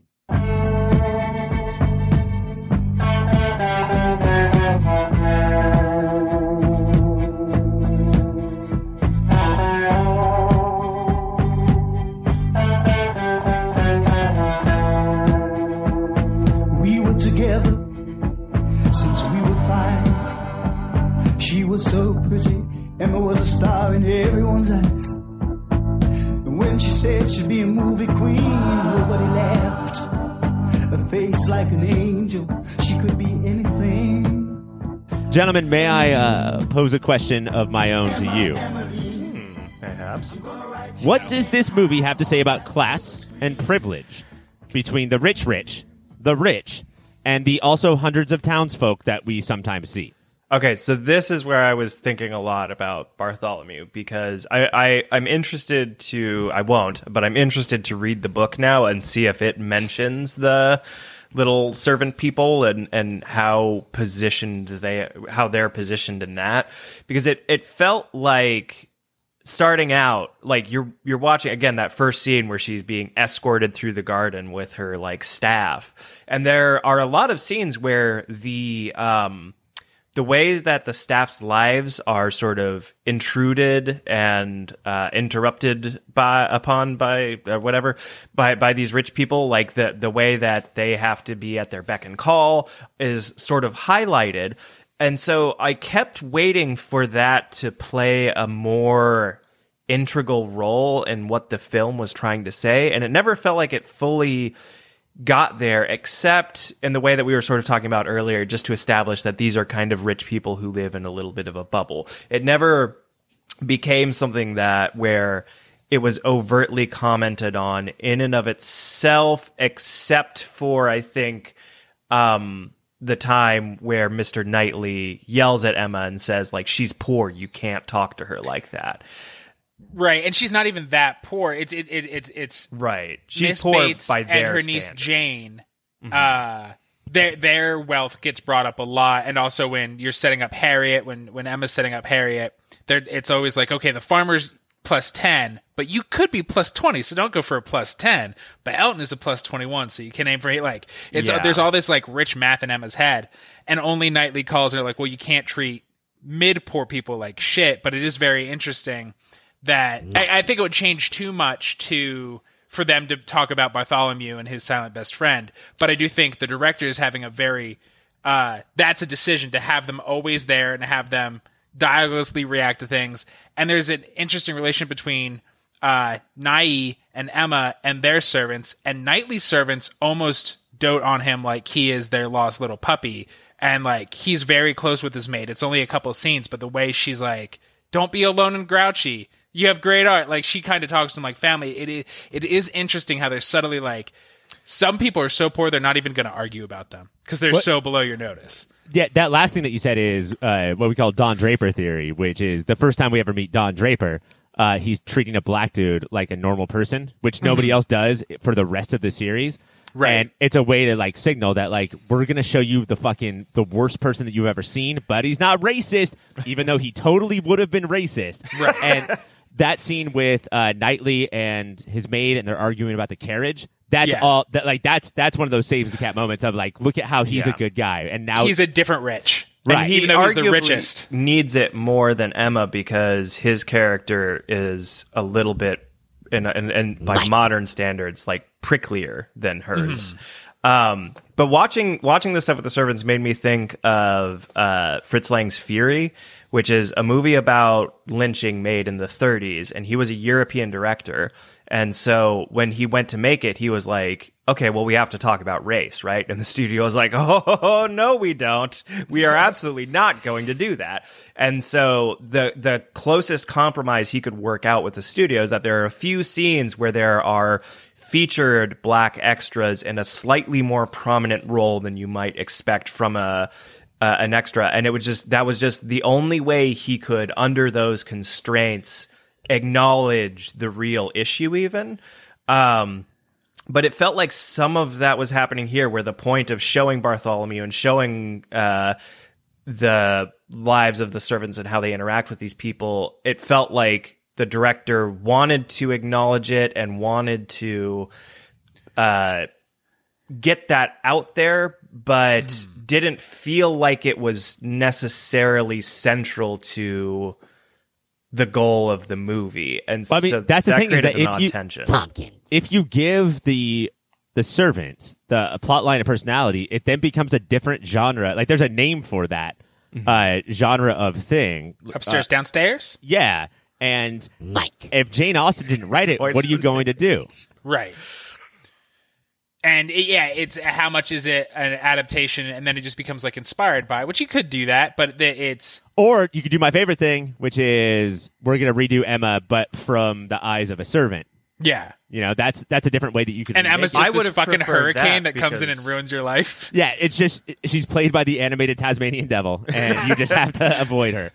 Was so pretty, Emma was a star in everyone's eyes. And when she said she'd be a movie queen, nobody laughed. A face like an angel, she could be anything. Gentlemen, may I uh, pose a question of my own to you? Perhaps. What does this movie have to say about class and privilege between the rich rich, the rich, and the also hundreds of townsfolk that we sometimes see? Okay, so this is where I was thinking a lot about Bartholomew because I, I I'm interested to I won't, but I'm interested to read the book now and see if it mentions the little servant people and and how positioned they how they're positioned in that. Because it it felt like starting out like you're you're watching again that first scene where she's being escorted through the garden with her like staff. And there are a lot of scenes where the um the ways that the staff's lives are sort of intruded and uh, interrupted by upon by uh, whatever by by these rich people like the the way that they have to be at their beck and call is sort of highlighted. And so I kept waiting for that to play a more integral role in what the film was trying to say and it never felt like it fully got there except in the way that we were sort of talking about earlier just to establish that these are kind of rich people who live in a little bit of a bubble. It never became something that where it was overtly commented on in and of itself except for i think um the time where mr knightley yells at emma and says like she's poor. You can't talk to her like that Right, and she's not even that poor. It's it, it, it's it's right she's Miss poor Bates by and their her niece standards. Jane. Uh, their their wealth gets brought up a lot, and also when you're setting up Harriet, when when Emma's setting up Harriet, there it's always like, okay, the farmer's plus ten, but you could be plus twenty, so don't go for a plus ten. But Elton is a plus twenty one, so you can aim for eight. Like it's Yeah. there's all this like rich math in Emma's head, and only Knightley calls her like, well, you can't treat mid poor people like shit. But it is very interesting that I, I think it would change too much to for them to talk about Bartholomew and his silent best friend. But I do think the director is having a very uh, that's a decision to have them always there and have them dialoguelessly react to things. And there's an interesting relation between uh, Nighy and Emma and their servants, and Knightley's servants almost dote on him like he is their lost little puppy. And like he's very close with his mate. It's only a couple scenes, but the way she's like, "Don't be alone and grouchy. You have great art." Like she kind of talks to him like family. It is, it is interesting how they're subtly like, some people are so poor they're not even going to argue about them because they're What- so below your notice. Yeah, that last thing that you said is uh, what we call Don Draper theory, which is the first time we ever meet Don Draper, uh, he's treating a black dude like a normal person, which nobody else does for the rest of the series. Right. And it's a way to like signal that like we're gonna show you the fucking the worst person that you've ever seen, but he's not racist, even though he totally would have been racist. Right. And that scene with uh, Knightley and his maid, and they're arguing about the carriage. That's Yeah. all. That like that's that's one of those saves the cat moments of like, look at how he's Yeah. a good guy, and now he's a different rich. Right. And even though he's the arguably richest. needs it more than Emma because his character is a little bit, and and, and by Right. modern standards, like pricklier than hers. Mm-hmm. Um, but watching watching this stuff with the servants made me think of uh, Fritz Lang's Fury, which is a movie about lynching made in the 30s, and he was a European director. And so when he went to make it, he was like, okay, well, we have to talk about race, right? And the <laughs> studio was like, oh, <laughs> no, we don't. We are absolutely not going to do that. And so the, the closest compromise he could work out with the studio is that there are a few scenes where there are featured black extras in a slightly more prominent role than you might expect from a uh, an extra and it was just that was just the only way he could under those constraints acknowledge the real issue even um but it felt like some of that was happening here where the point of showing Bartholomew and showing uh the lives of the servants and how they interact with these people it felt like the director wanted to acknowledge it and wanted to uh get that out there but Hmm. Didn't feel like it was necessarily central to the goal of the movie and Well, I mean, so that's the thing is that if you- tension. Tompkins. if you give the the servants the plot line and personality, it then becomes a different genre. Like there's a name for that Mm-hmm. uh, genre of thing. Upstairs, Uh, downstairs. yeah, and Mike. if Jane Austen didn't write it, what are you going to do? Right. And it- yeah, it's how much is it an adaptation, and then it just becomes like inspired by, which you could do that, but the, it's Or you could do my favorite thing, which is we're going to redo Emma, but from the eyes of a servant. yeah. You know, that's that's a different way that you can. And Emma's it. just I this would've fucking hurricane that that, comes in and ruins your life. <laughs> yeah, it's just she's played by the animated Tasmanian devil, and you just have to avoid her.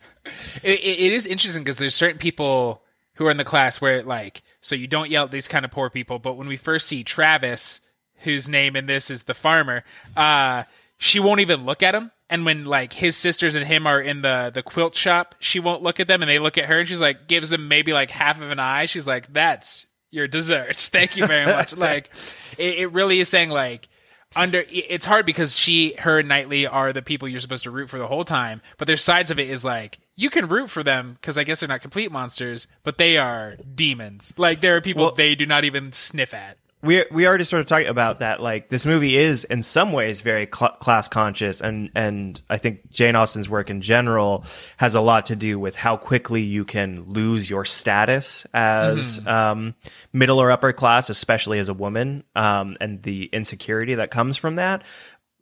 It, it, it is interesting because there's certain people who are in the class where like, so you don't yell at these kind of poor people, but when we first see Travis, whose name in this is the farmer, uh, she won't even look at him. And when like his sisters and him are in the the quilt shop, she won't look at them, and they look at her, and she's like gives them maybe like half of an eye. She's like, "That's your desserts. <laughs> Thank you very much." <laughs> like, it, it really is saying like under it's hard because she her and Knightley are the people you're supposed to root for the whole time, but there's sides of it is like you can root for them because I guess they're not complete monsters, but they are demons. Like there are people Well- they do not even sniff at. We we already sort of talked about that. Like this movie is in some ways very cl- class conscious, and and I think Jane Austen's work in general has a lot to do with how quickly you can lose your status as um, middle or upper class, especially as a woman, um, and the insecurity that comes from that.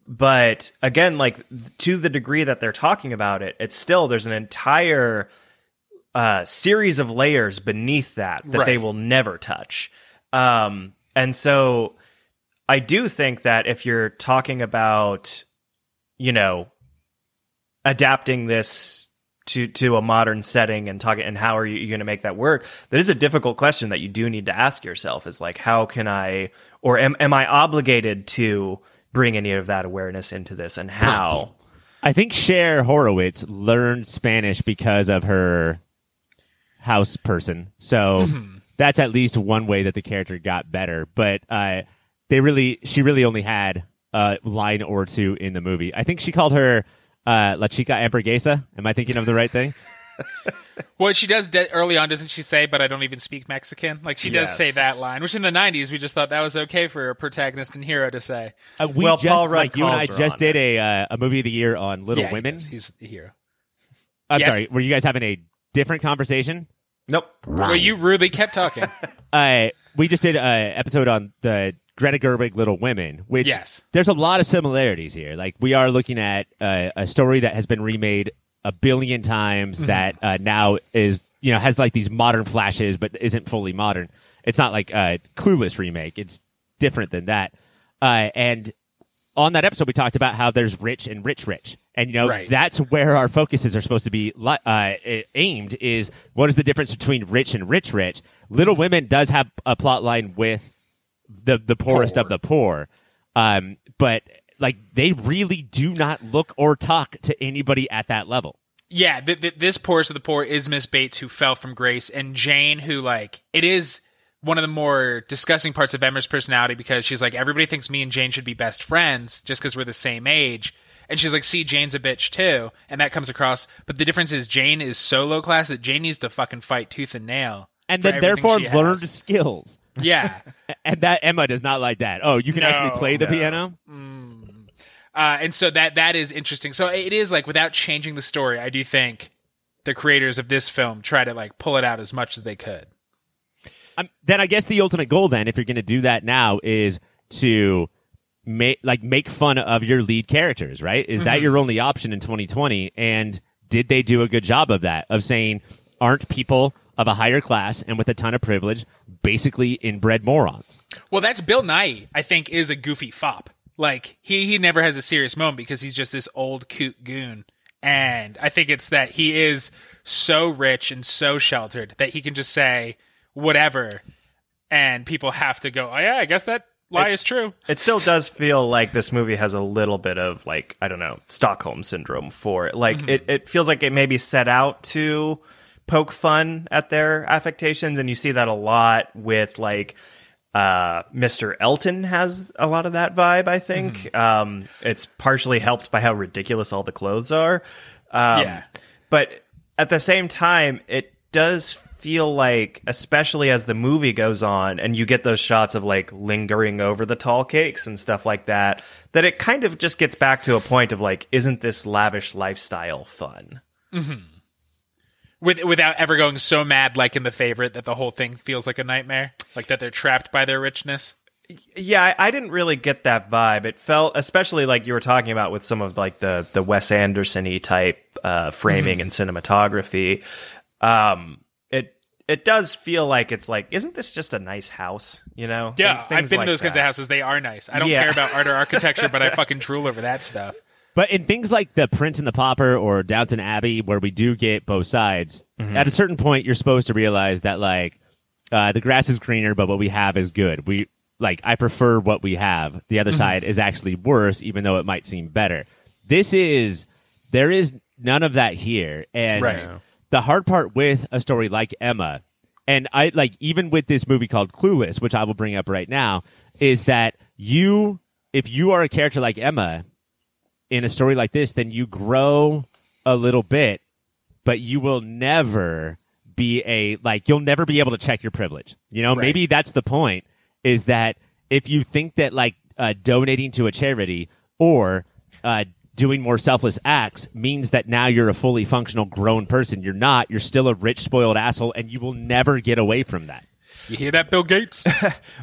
But again, like to the degree that they're talking about it, it's still there's an entire uh, series of layers beneath that that they will never touch. Um, and so I do think that if you're talking about, you know, adapting this to to a modern setting and talking and how are you, going to make that work, that is a difficult question that you do need to ask yourself. Is like, how can I, or am am I obligated to bring any of that awareness into this, and how? I think Cher Horowitz learned Spanish because of her house person. So Mm-hmm. That's at least one way that the character got better. But uh, they really, she really only had a line or two in the movie. I think she called her uh, La Chica Hamburguesa. Am I thinking of the right thing? <laughs> well, she does de- early on, doesn't she say, but I don't even speak Mexican? Like, she does say that line, which in the 90s, we just thought that was okay for a protagonist and hero to say. Uh, we Well, just, Paul Rudd like you and I just on did a uh, a movie of the year on Little yeah, Women. does. He's the hero. I'm Yes. sorry, were you guys having a different conversation? Nope. Well, you really kept talking. <laughs> uh, we just did an episode on the Greta Gerwig Little Women, which Yes. there's a lot of similarities here. Like we are looking at uh, a story that has been remade a billion times that uh, now is you know has like these modern flashes but isn't fully modern. It's not like a clueless remake. It's different than that. Uh, and on that episode, we talked about how there's rich and rich, rich, and you know Right. that's where our focuses are supposed to be uh, aimed. Is what is the difference between rich and rich, rich? Little Women does have a plot line with the the poorest of the poor, um, but like they really do not look or talk to anybody at that level. Yeah, th- th- this poorest of the poor is Miss Bates, who fell from grace, and Jane, who like it is one of the more disgusting parts of Emma's personality because she's like everybody thinks me and Jane should be best friends just because we're the same age, and she's like, see, Jane's a bitch too, and that comes across. But the difference is Jane is so low class that Jane needs to fucking fight tooth and nail, And then therefore learned skills. Yeah. <laughs> And that Emma does not like that. Oh, you can No, actually play the no. piano? Uh, and so that that is interesting. So it is like without changing the story, I do think the creators of this film try to like pull it out as much as they could. Um, then I guess the ultimate goal then, if you're going to do that now, is to make like make fun of your lead characters, right? Is that your only option in 2020? And did they do a good job of that? Of saying, aren't people of a higher class and with a ton of privilege basically inbred morons? Well, that's Bill Nighy. I think is a goofy fop. Like he he never has a serious moment because he's just this old coot goon. And I think it's that he is so rich and so sheltered that he can just say whatever, and people have to go. Oh yeah, I guess that lie is true. <laughs> It still does feel like this movie has a little bit of like I don't know Stockholm syndrome for it. Like Mm-hmm. it, it feels like it maybe set out to poke fun at their affectations, and you see that a lot with like uh, Mr. Elton has a lot of that vibe. I think Mm-hmm. um, it's partially helped by how ridiculous all the clothes are. Um, Yeah. but at the same time, it does feel like, especially as the movie goes on and you get those shots of like lingering over the tall cakes and stuff like that, that it kind of just gets back to a point of like, isn't this lavish lifestyle fun? With without ever going so mad, like in the favorite, that the whole thing feels like a nightmare, like that they're trapped by their richness. Yeah, I, I didn't really get that vibe. It felt, especially like you were talking about with some of like the the Wes Anderson-y type uh, framing and cinematography. Um, it it does feel like it's like, isn't this just a nice house? You know? Yeah, Things I've been like in those kinds of houses. They are nice. I don't Yeah. care about art or <laughs> architecture, but I fucking drool over that stuff. But in things like The Prince and the Pauper or Downton Abbey, where we do get both sides, Mm-hmm. at a certain point, you're supposed to realize that like uh, the grass is greener, but what we have is good. We like I prefer what we have. The other side is actually worse, even though it might seem better. This is there is none of that here, and Right. The hard part with a story like Emma, and I like even with this movie called Clueless, which I will bring up right now, is that you if you are a character like Emma in a story like this, then you grow a little bit, but you will never be a like you'll never be able to check your privilege. You know, maybe that's the point is that if you think that like uh, donating to a charity or uh, doing more selfless acts means that now you're a fully functional grown person, you're not. You're still a rich, spoiled asshole, and you will never get away from that. You hear that, Bill Gates? <laughs>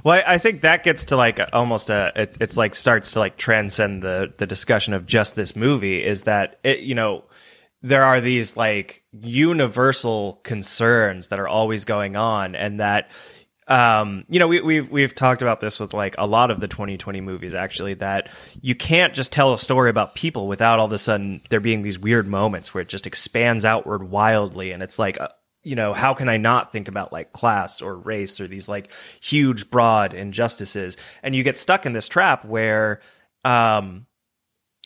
Well, I I think that gets to like almost a it, it's like starts to like transcend the the discussion of just this movie is that it you know there are these like universal concerns that are always going on and that um you know we we've we've talked about this with like a lot of the 2020 movies actually that you can't just tell a story about people without all of a sudden there being these weird moments where it just expands outward wildly and it's like uh, you know, how can I not think about like class or race or these like huge, broad injustices? And you get stuck in this trap where um,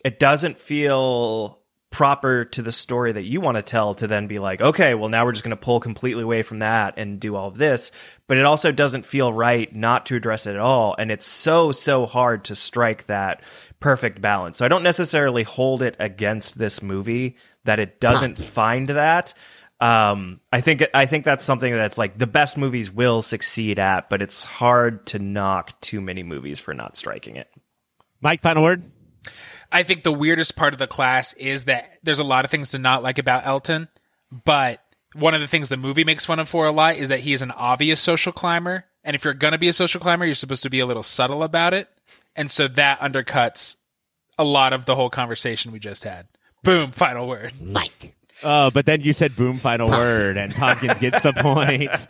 it doesn't feel proper to the story that you want to tell to then be like, okay, well, now we're just going to pull completely away from that and do all of this. But it also doesn't feel right not to address it at all. And it's so, so hard to strike that perfect balance. So I don't necessarily hold it against this movie that it doesn't find that. Um, I think I think that's something that's like the best movies will succeed at, but it's hard to knock too many movies for not striking it. Mike, final word. I think the weirdest part of the class is that there's a lot of things to not like about Elton, but one of the things the movie makes fun of for a lot is that he is an obvious social climber. And if you're going to be a social climber, you're supposed to be a little subtle about it. And so that undercuts a lot of the whole conversation we just had. Boom, final word. Mike. Oh, but then you said boom, final word, and Tompkins gets the point.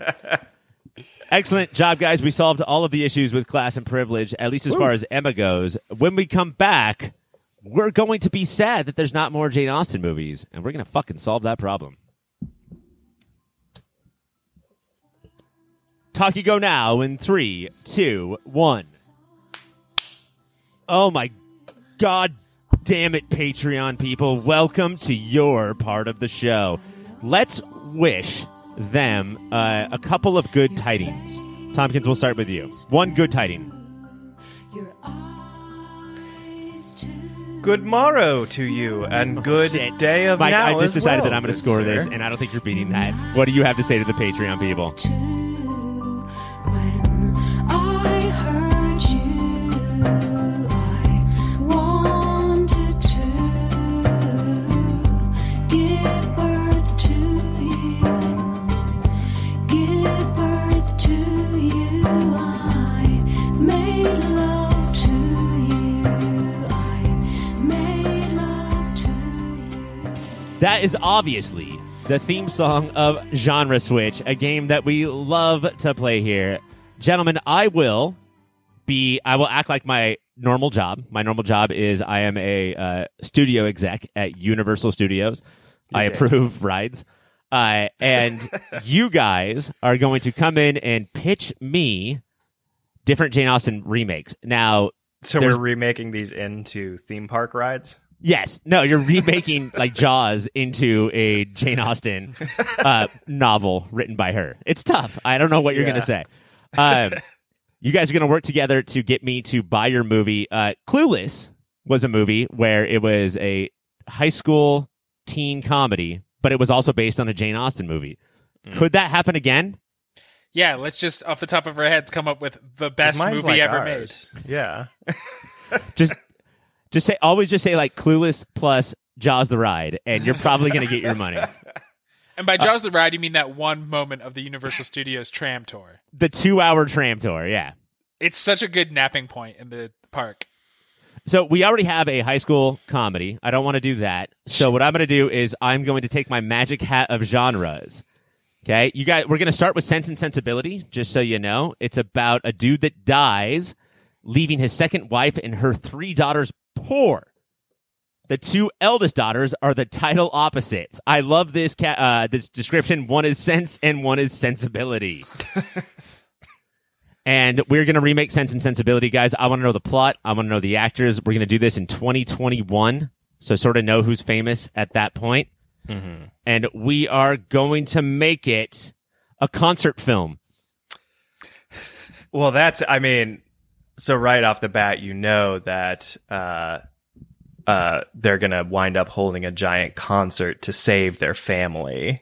Excellent job, guys. We solved all of the issues with class and privilege, at least as far as Emma goes. When we come back, we're going to be sad that there's not more Jane Austen movies, and we're going to fucking solve that problem. Talkie go now in three, two, one. Oh my god damn it, Patreon people. Welcome to your part of the show. Let's wish them uh, a couple of good tidings. Tompkins, we'll start with you. One good tiding. Good morrow to you, and oh, good Shit. day of Mike, now I just as decided well, that I'm going to score sir. this, and I don't think you're beating that. What do you have to say to the Patreon people? That is obviously the theme song of Genre Switch, a game that we love to play here. Gentlemen, I will be I will act like my normal job. My normal job is I am a uh, studio exec at Universal Studios. I approve rides. Uh, and <laughs> you guys are going to come in and pitch me different Jane Austen remakes. Now, So we're remaking these into theme park rides. Yes, no, you're remaking like Jaws into a Jane Austen uh, novel written by her. It's tough. I don't know what you're Yeah. going to say. Um, you guys are going to work together to get me to buy your movie. Uh, Clueless was a movie where it was a high school teen comedy, but it was also based on a Jane Austen movie. Could that happen again? Yeah, let's just off the top of our heads come up with the best movie like ever ours. Yeah. <laughs> Just, just say always just say like Clueless plus Jaws the ride, and you're probably going to get your money. <laughs> And by uh, Jaws the Ride, you mean that one moment of the Universal Studios tram tour. The two hour tram tour, yeah. It's such a good napping point in the park. So we already have a high school comedy. I don't want to do that. So what I'm going to do is I'm going to take my magic hat of genres. Okay, you guys, we're going to start with Sense and Sensibility. Just so you know, it's about a dude that dies, leaving his second wife and her three daughters poor. The two eldest daughters are the title opposites. I love this ca- uh, this description. One is sense and one is sensibility. <laughs> and we're going to remake Sense and Sensibility, guys. I want to know the plot. I want to know the actors. We're going to do this in 2021, so sort of know who's famous at that point. And we are going to make it a concert film. Well, that's, I mean, so right off the bat, you know that uh, uh, they're going to wind up holding a giant concert to save their family,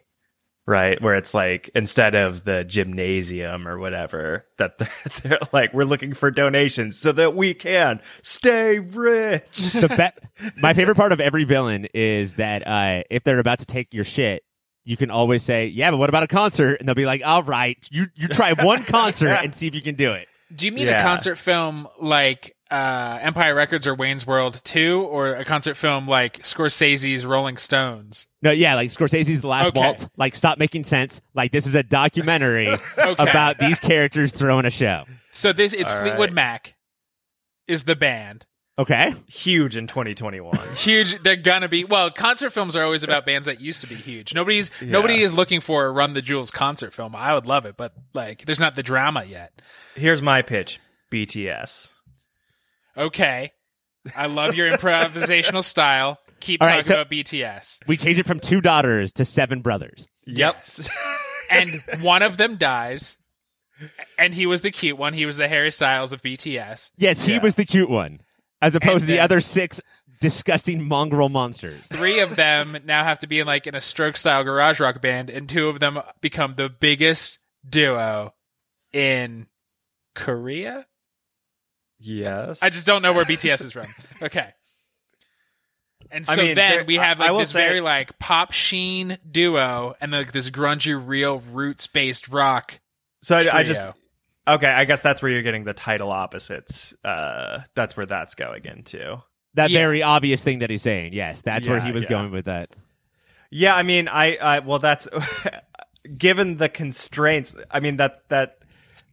right? Where it's like, instead of the gymnasium or whatever, that <laughs> they're, they're like, we're looking for donations so that we can stay rich. <laughs> The be- my favorite part of every villain is that uh, if they're about to take your shit, you can always say, "Yeah, but what about a concert?" And they'll be like, "All right, you you try one concert <laughs> and see if you can do it." Do you mean Yeah. a concert film like uh, Empire Records or Wayne's World 2, or a concert film like Scorsese's Rolling Stones? No, yeah, like Scorsese's The Last Okay. Waltz. Like, stop making sense. Like, this is a documentary <laughs> Okay. about these characters throwing a show. So this it's All Fleetwood right. Mac is the band. Okay, Huge in 2021. <laughs> Huge. They're gonna be well. Concert films are always about bands that used to be huge. Nobody's nobody is looking for a Run the Jewels concert film. I would love it, but like, there's not the drama yet. Here's my pitch BTS. Okay, I love your improvisational <laughs> style. Keep All talking right, so- about BTS. we change it from two daughters to seven brothers. Yes. <laughs> and one of them dies, and he was the cute one. He was the Harry Styles of BTS. Yes, he Yeah. was the cute one, as opposed to the other six disgusting mongrel monsters. Three of them <laughs> now have to be in like in a stroke style garage rock band, and two of them become the biggest duo in Korea. Yes. I just don't know where BTS is from. <laughs> Okay. And so I mean, then we have I- I like this say- very like pop sheen duo and like this grungy, real roots based rock. So I, I just okay. I guess that's where you're getting the title opposites. Uh, that's where that's going into. That Yeah. very obvious thing that he's saying. Yes, that's where he was yeah. going with that. Yeah, I mean, I, I well, that's <laughs> given the constraints. I mean that that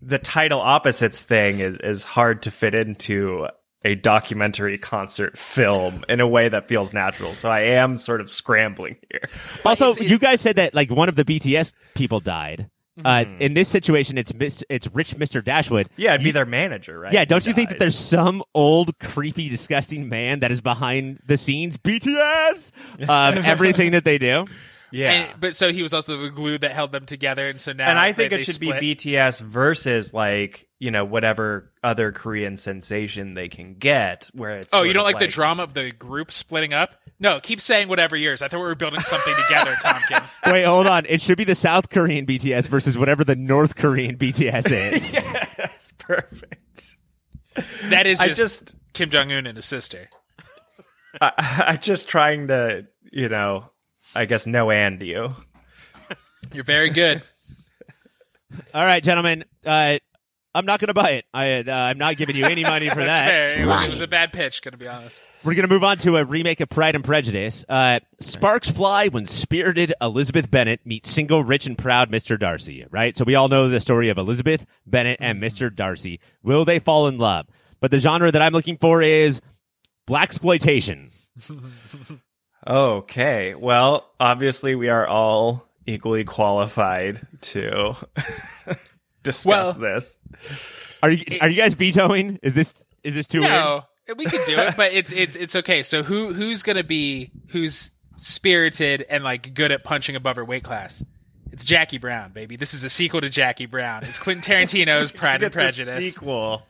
the title opposites thing is is hard to fit into a documentary concert film in a way that feels natural. So I am sort of scrambling here. Also, it's- you guys said that like one of the BTS people died. Uh, Mm-hmm. in this situation, it's Mis- it's Rich Mr. Dashwood. Yeah, it'd be their manager, right? Yeah, don't you think that there's some old, creepy, disgusting man that is behind the scenes, BTS, <laughs> of everything that they do? Yeah? And, but so he was also the glue that held them together, and so now and I they- think it they should split. be BTS versus like you know whatever other Korean sensation they can get. Where it's Oh, you don't of like, the drama of the group splitting up? No, keep saying whatever yours. I thought we were building something together, <laughs> Tompkins. Wait, hold on. It should be the South Korean BTS versus whatever the North Korean BTS is. <laughs> yes, perfect. That is I just, just Kim Jong Un and his sister. I, I'm just trying to you know I guess no and you. <laughs> You're very good. <laughs> All right, gentlemen. Uh, I'm not going to buy it. I, uh, I'm not giving you any money for <laughs> That's that. fair. It was, it was a bad pitch, gonna be honest. We're going to move on to a remake of Pride and Prejudice. Uh, sparks fly when spirited Elizabeth Bennet meets single, rich, and proud Mr. Darcy, right? So we all know the story of Elizabeth Bennet and Mr. Darcy. Will they fall in love? But the genre that I'm looking for is black exploitation. Okay. Well, obviously, we are all equally qualified to <laughs> discuss Well- this. Are you are you guys vetoing? Is this is this too weird? No, we could do it, but it's it's it's okay. So who who's gonna be who's spirited and like good at punching above her weight class? It's Jackie Brown, baby. This is a sequel to Jackie Brown. It's Quentin Tarantino's <laughs> Pride Get and the Prejudice. sequel,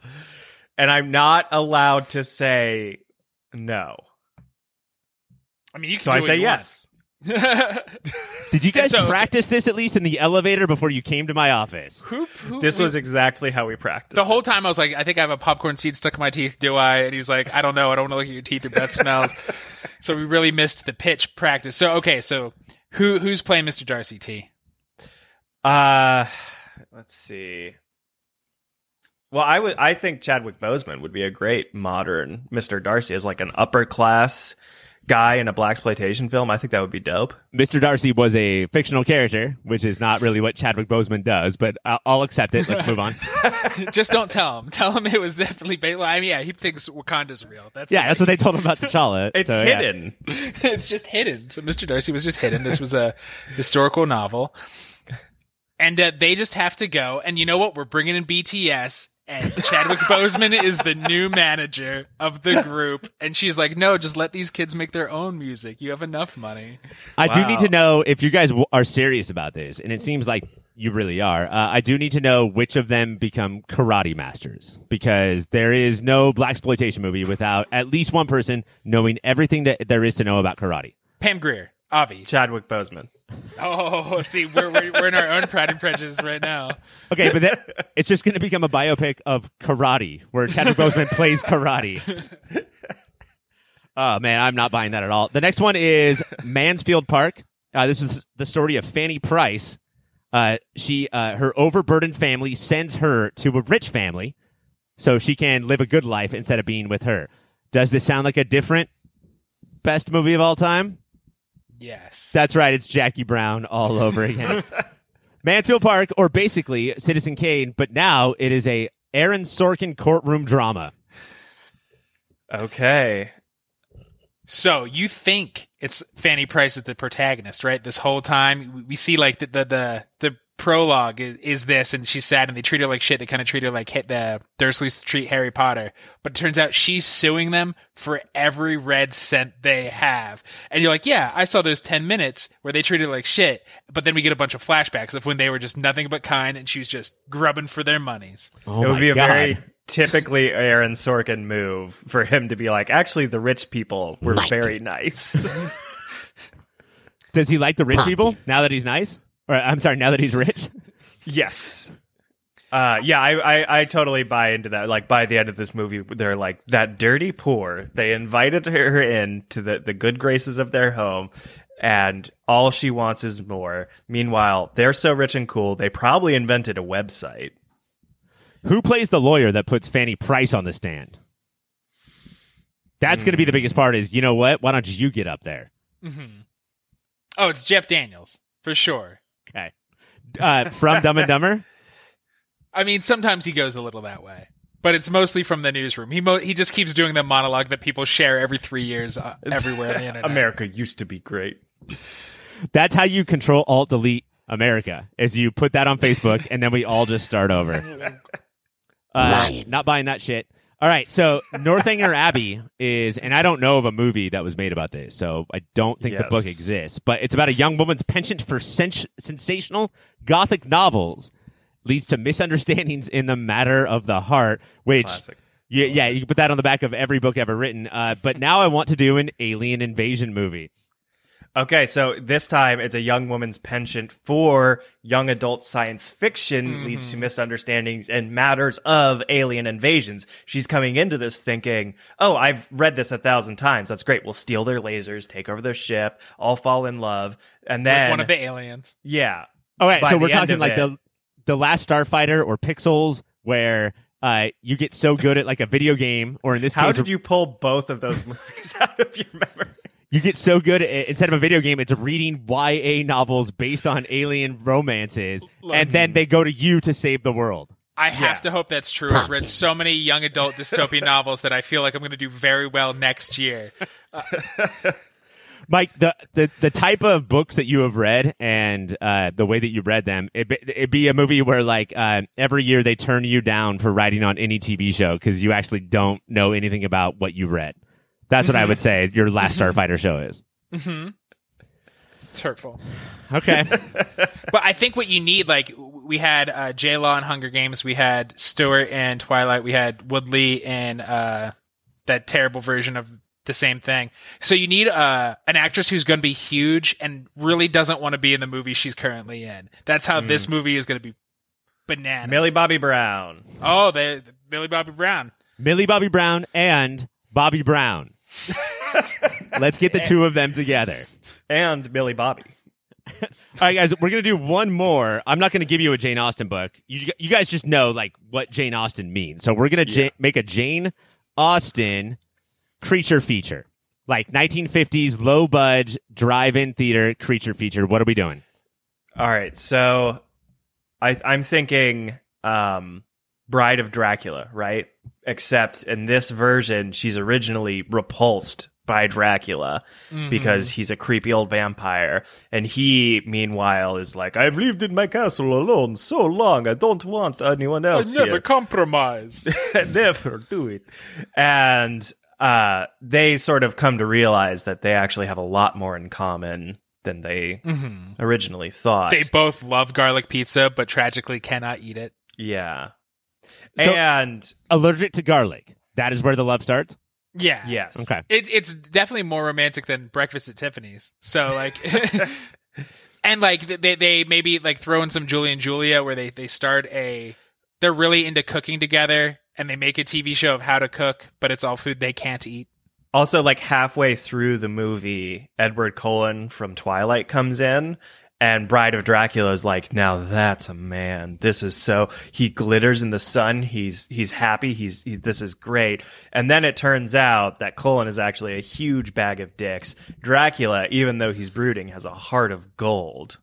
and I'm not allowed to say no. I mean, you can So do I what say you yes. <laughs> Did you guys so- practice this at least in the elevator before you came to my office? who, who, This was exactly how we practiced. the whole time. I was like, I think I have a popcorn seed stuck in my teeth. Do I? And he was like, I don't know. I don't want to look at your teeth. Your breath smells. so we really missed the pitch practice. So okay, so who who's playing Mr. Darcy T? Uh, let's see. Well, I would. I think Chadwick Boseman would be a great modern Mr. Darcy as like an upper class guy in a black exploitation film. I think that would be dope. Mr. Darcy was a fictional character, which is not really what Chadwick Boseman does, but I'll, I'll accept it. Let's move on. <laughs> Just don't tell him. Tell him it was definitely bait. I mean, yeah, he thinks Wakanda's real. That's Yeah, that's what they told him about T'Challa. <laughs> It's So, yeah. hidden. <laughs> it's just hidden. So Mr. Darcy was just hidden. This was a historical novel, and uh, they just have to go. And you know what? We're bringing in BTS, and Chadwick Boseman is the new manager of the group. And she's like, "No, just let these kids make their own music. You have enough money." I do need to know if you guys w- are serious about this, and it seems like you really are. Uh, I do need to know which of them become karate masters because there is no black exploitation movie without at least one person knowing everything that there is to know about karate. Pam Grier, Avi. Chadwick Boseman. Oh, <laughs> see, we're we're, we're in our own Pride and Prejudice right now. Okay, but then it's just going to become a biopic of karate where Chadwick Boseman plays karate. <laughs> Oh man, I'm not buying that at all. The next one is Mansfield Park. Uh, this is the story of Fanny Price. Uh, she, uh, her overburdened family sends her to a rich family so she can live a good life instead of being with her. Does this sound like a different best movie of all time? Yes. That's right. It's Jackie Brown all over again. <laughs> Mansfield Park, or basically Citizen Kane, but now it is a Aaron Sorkin courtroom drama. Okay. So you think it's Fanny Price is the protagonist, right? This whole time we- we see like the the the, the prologue is, is this, and she's sad, and they treat her like shit. They kind of treat her like hit the Dursleys treat Harry Potter, but it turns out she's suing them for every red cent they have. And you're like, yeah, I saw those ten minutes where they treated her like shit, but then we get a bunch of flashbacks of when they were just nothing but kind, and she was just grubbing for their monies. Oh it would my be a very typically Aaron Sorkin move for him to be like, actually, the rich people were very nice. <laughs> Does he like the rich people now that he's nice? Or I'm sorry, now that he's rich? <laughs> yes. Uh, yeah, I, I, I totally buy into that. Like by the end of this movie, they're like that dirty poor. They invited her in to the, the good graces of their home, and all she wants is more. Meanwhile, they're so rich and cool, they probably invented a website. Who plays the lawyer that puts Fanny Price on the stand? That's going to be the biggest part. Is you know what? Why don't you get up there? Oh, it's Jeff Daniels for sure. Okay. Uh, from Dumb and Dumber. <laughs> I mean, sometimes he goes a little that way, but it's mostly from the newsroom. He mo- he just keeps doing the monologue that people share every three years uh, everywhere on the <laughs> internet. America used to be great. That's how you control alt delete America. Is you put that on Facebook and then we all just start over. <laughs> Uh, not buying that shit. All right, so Northanger Abbey is, and I don't know of a movie that was made about this, so I don't think the book exists. But it's about a young woman's penchant for sens- sensational gothic novels leads to misunderstandings in the matter of the heart, which. Classic. Yeah, yeah, you can put that on the back of every book ever written. Uh, but now I want to do an alien invasion movie. Okay, so this time it's a young woman's penchant for young adult science fiction leads to misunderstandings and matters of alien invasions. She's coming into this thinking, "Oh, I've read this a thousand times. That's great. We'll steal their lasers, take over their ship, all fall in love, and With then one of the aliens. yeah, All right, so we're talking like it- the the last Starfighter or Pixels where uh, you get so good at like a video game, or in this case. How case, did you pull both of those <laughs> movies out of your memory? You get so good at instead of a video game, it's reading YA novels based on alien romances, and then they go to you to save the world. I have to hope that's true. I've read so many young adult dystopian <laughs> novels that I feel like I'm going to do very well next year. <laughs> Mike, the, the the type of books that you have read and uh, the way that you read them, it, be- it'd be a movie where like uh, every year they turn you down for writing on any TV show because you actually don't know anything about what you read. That's what I would say your last Starfighter show is. It's hurtful. Okay, <laughs> <laughs> But I think what you need, like we had uh, J Law in Hunger Games, we had Stewart in Twilight, we had Woodley in uh, that terrible version of the same thing. So you need uh, an actress who's going to be huge and really doesn't want to be in the movie she's currently in. That's how this movie is going to be bananas. Millie Bobby Brown. oh, they Millie Bobby Brown. Millie Bobby Brown and Bobby Brown. <laughs> Let's get the two of them together. And Millie Bobby. <laughs> All right, guys, we're gonna do one more. I'm not gonna give you a Jane Austen book. You you guys just know like what Jane Austen means. So we're gonna ja- make a Jane Austen creature feature, like 1950s low budge drive-in theater creature feature. What are we doing? All right, so I, I'm thinking um, Bride of Dracula, right? Except in this version, she's originally repulsed by Dracula because he's a creepy old vampire, and he, meanwhile, is like, "I've lived in my castle alone so long, I don't want anyone else here." Never compromise. <laughs> never do it. And uh, they sort of come to realize that they actually have a lot more in common than they originally thought. they both love garlic pizza, but tragically cannot eat it. yeah. So- and Allergic to garlic. That is where the love starts. Yeah. yes. Okay. It, it's definitely more romantic than breakfast at Tiffany's. So like, <laughs> and like they they maybe like throw in some Julie and Julia where they they start a they're really into cooking together and they make a TV show of how to cook, but it's all food they can't eat. Also, like halfway through the movie, Edward Cullen from Twilight comes in, and Bride of Dracula is like, "Now that's a man. This is so." He glitters in the sun. He's he's happy. He's, he's this is great. And then it turns out that Cullen is actually a huge bag of dicks. Dracula, even though he's brooding, has a heart of gold.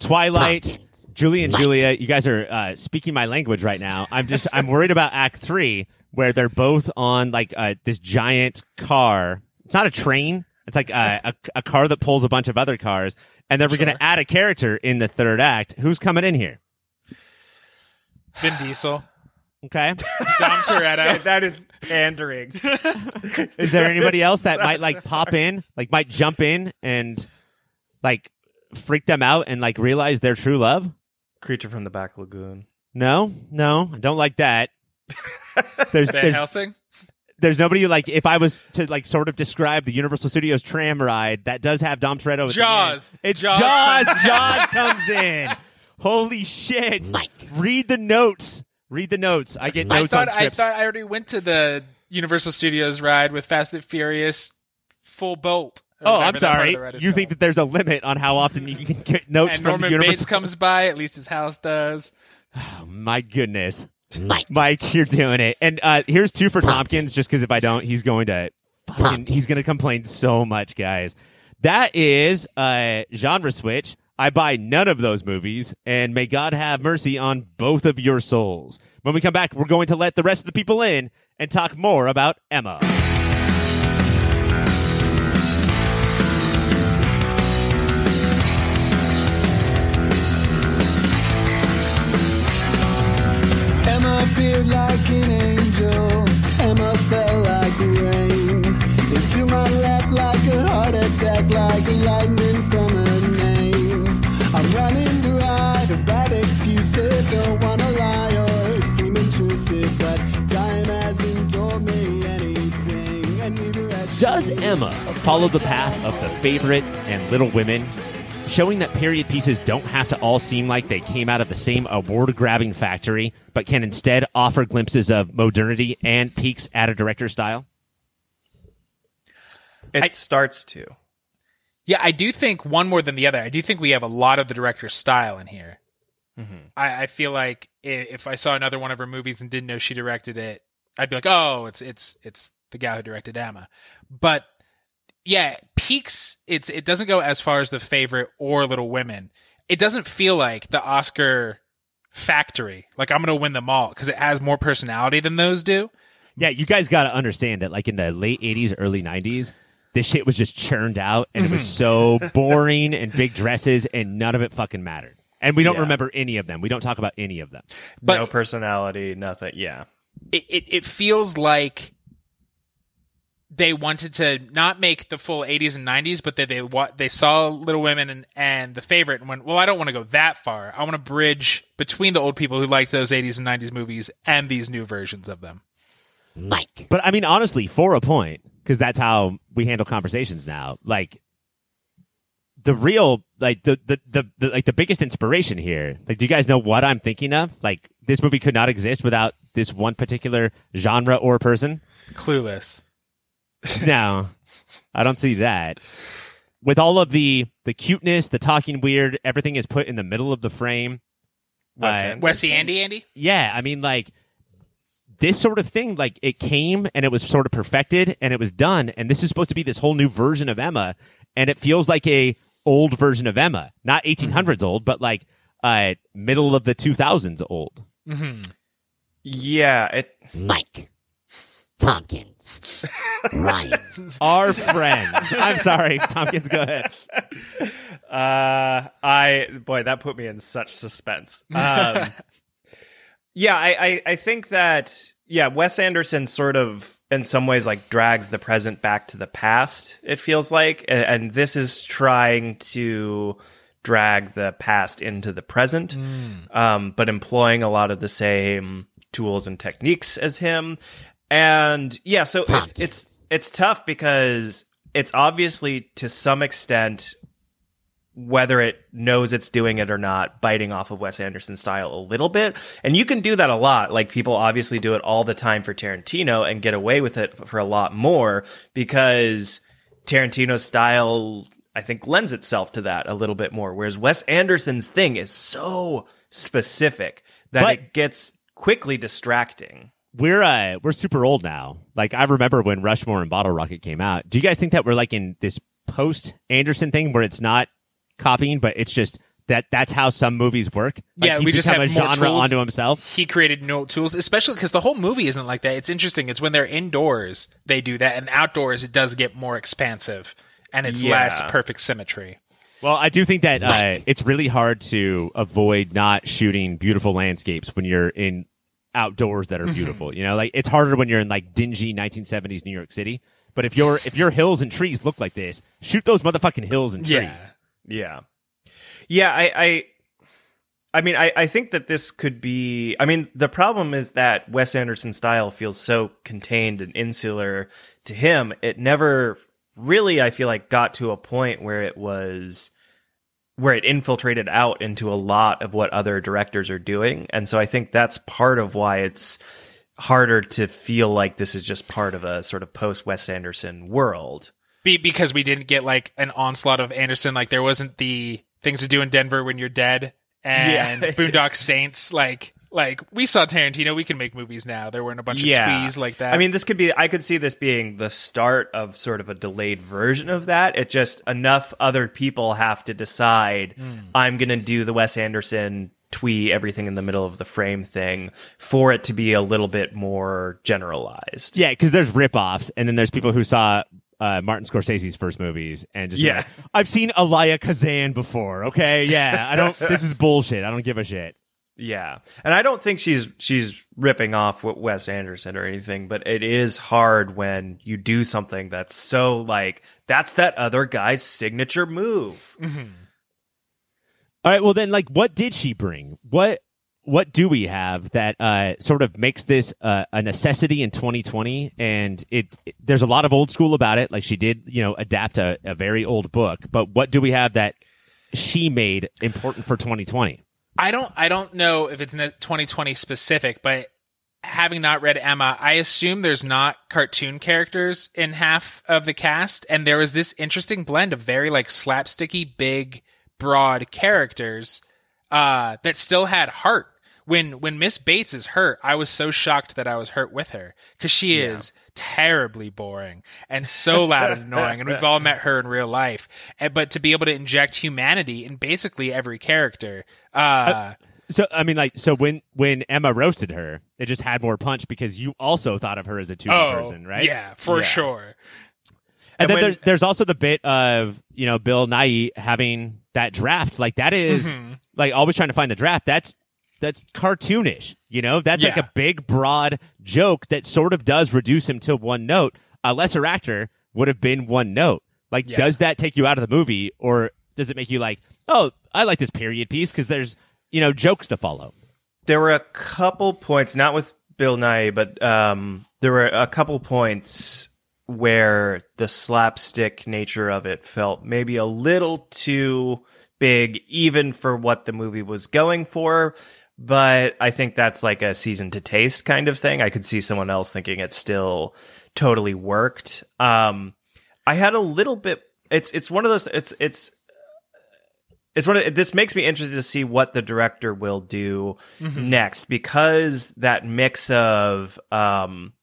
Twilight, Julie and Julia, you guys are uh, speaking my language right now. I'm just <laughs> I'm worried about Act Three where they're both on like uh, this giant car. It's not a train. It's like uh, a a car that pulls a bunch of other cars, and then we're going to add a character in the third act. Who's coming in here? Vin Diesel, Okay, <laughs> Dom Toretto. <laughs> that is pandering. <laughs> is there anybody else that might like pop in, like might jump in and like freak them out and like realize their true love? Creature from the Black Lagoon. No, no, I don't like that. There's Van there's Helsing. There's nobody like if I was to like sort of describe the Universal Studios tram ride that does have Dom Toretto. at Jaws. It's Jaws Jaws. comes Jaws comes in. Holy shit! Mike. Read the notes. Read the notes. I get I thought on I thought I already went to the Universal Studios ride with Fast and Furious full bolt. oh, I'm that part of sorry. the ride You think that there's a limit on how often you can get <laughs> notes and from Norman the Universal? Bates comes by, at least his house does. Oh, <sighs> my goodness, Mike. Mike, you're doing it. And uh, here's two for Tompkins, just because if I don't, he's going to fucking, he's going to complain so much, guys. That is a genre switch. I buy none of those movies, and may God have mercy on both of your souls. When we come back, we're going to let the rest of the people in and talk more about. Emma attack, like lightning from her name. I'm running to hide of bad excuses. Don't wanna lie or seem intrusive, but time hasn't told me anything. And neither Does. Emma follow the path of the favorite and Little Women, showing that period pieces don't have to all seem like they came out of the same award grabbing factory, but can instead offer glimpses of modernity and peeks at a director's style? It I- starts to. Yeah, I do think one more than the other. I do think we have a lot of the director's style in here. Mm-hmm. I, I feel like if I saw another one of her movies and didn't know she directed it, I'd be like, oh, it's it's it's the guy who directed Emma. But yeah, peeks. It's it doesn't go as far as the favorite or Little Women. It doesn't feel like the Oscar factory. Like I'm going to win them all because it has more personality than those do. Yeah, you guys got to understand that, like in the late '80s, early 90s, this shit was just churned out, and it was mm-hmm. so boring and big dresses, and none of it fucking mattered. And we don't Yeah. remember any of them. We don't talk about any of them. But no personality, nothing. Yeah. it, it, it feels like they wanted to not make the full 80s and 90s but they they wa- they saw little women and, and the favorite and went well i don't want to go that far i want to bridge between the old people who liked those 80s and 90s movies and these new versions of them Mike. But I mean, honestly, for a point, because that's how we handle conversations now. Like the real, like the, the the the like the biggest inspiration here. Like, do you guys know what I'm thinking of? Like, this movie could not exist without this one particular genre or person. clueless <laughs> No, I don't see that. With all of the the cuteness, the talking weird, everything is put in the middle of the frame. Wes Uh, Anderson. Wesy Andy Andy yeah, I mean, like this sort of thing, like it came and it was sort of perfected and it was done, and this is supposed to be this whole new version of Emma, and it feels like a old version of Emma, not 1800s old, but like uh middle of the 2000s old. Yeah. It. Mike. Tompkins. <laughs> Ryan. Our friends. I'm sorry, Tompkins. Go ahead. Uh, I boy, that put me in such suspense. Um, <laughs> yeah, I, I I think that yeah, Wes Anderson sort of in some ways like drags the present back to the past. It feels like, and, and this is trying to drag the past into the present, um, but employing a lot of the same tools and techniques as him. And yeah, so it's Tompkins. it's it's tough because it's obviously to some extent whether it knows it's doing it or not, biting off of Wes Anderson style a little bit. And you can do that a lot. Like people obviously do it all the time for Tarantino and get away with it for a lot more because Tarantino's style, I think, lends itself to that a little bit more. Whereas Wes Anderson's thing is so specific that But- it gets quickly distracting. We're uh we're super old now. Like I remember when Rushmore and Bottle Rocket came out. Do you guys think that we're like in this post Anderson thing where it's not copying, but it's just that that's how some movies work? Like, Yeah, we just have a genre tools. onto himself. he created no tools especially because the whole movie isn't like that it's interesting it's when they're indoors they do that and outdoors it does get more expansive and it's Yeah. less perfect symmetry Well, I do think that uh, it's really hard to avoid not shooting beautiful landscapes when you're in outdoors that are beautiful. you know, like it's harder when you're in like dingy 1970s New York City. But if your if your hills and trees look like this, shoot those motherfucking hills and trees. Yeah. Yeah. Yeah, I I I mean I, I think that this could be I mean, the problem is that Wes Anderson's style feels so contained and insular to him. It never really I feel like got to a point where it was where it infiltrated out into a lot of what other directors are doing. And so I think that's part of why it's harder to feel like this is just part of a sort of post Wes Anderson world. Be- because we didn't get like an onslaught of anderson like there wasn't the things to do in denver when you're dead and Yeah. boondock saints like like we saw tarantino we can make movies now there weren't a bunch of twees like that I mean, this could be. I could see this being the start of sort of a delayed version of that. It just enough other people have to decide. Hmm. I'm going to do the Wes Anderson twee everything in the middle of the frame thing for it to be a little bit more generalized. Yeah, because there's rip-offs, and then there's people who saw uh, Martin Scorsese's first movies and just Yeah. like, I've seen Elia Kazan before. Okay, yeah, I don't. <laughs> this is bullshit. I don't give a shit. Yeah, and I don't think she's she's ripping off what Wes Anderson or anything, but it is hard when you do something that's so like that's that other guy's signature move. All right, well then, like, what did she bring? What what do we have that uh, sort of makes this uh, a necessity in 2020? And it, it- there's a lot of old school about it. Like she did, you know, adapt a, a very old book. But what do we have that she made important for 2020? I don't I don't know if it's 2020 specific, but having not read Emma, I assume there's not cartoon characters in half of the cast, and there was this interesting blend of very like slapsticky, big, broad characters. uh, that still had heart. When when Miss Bates is hurt, I was so shocked that I was hurt with her because she is terribly boring and so loud and annoying. And we've all met her in real life. And, but to be able to inject humanity in basically every character, uh, So I mean, like, so when when Emma roasted her, it just had more punch because you also thought of her as a two oh, person, right? Yeah, for Yeah. sure. And, And then when- there's there's also the bit of you know Bill Nighy having that draft. Like that is- Mm-hmm. like always trying to find the draft. That's that's cartoonish. You know, that's like a big broad joke that sort of does reduce him to one note. A lesser actor would have been one note. Like, Yeah. does that take you out of the movie, or does it make you like, oh, I like this period piece because there's you know jokes to follow. There were a couple points, not with Bill Nighy, but um, there were a couple points where the slapstick nature of it felt maybe a little too big, even for what the movie was going for. But I think that's like a season to taste kind of thing. I could see someone else thinking it still totally worked. Um, I had a little bit. It's it's one of those. It's it's it's one of this makes me interested to see what the director will do next because that mix of um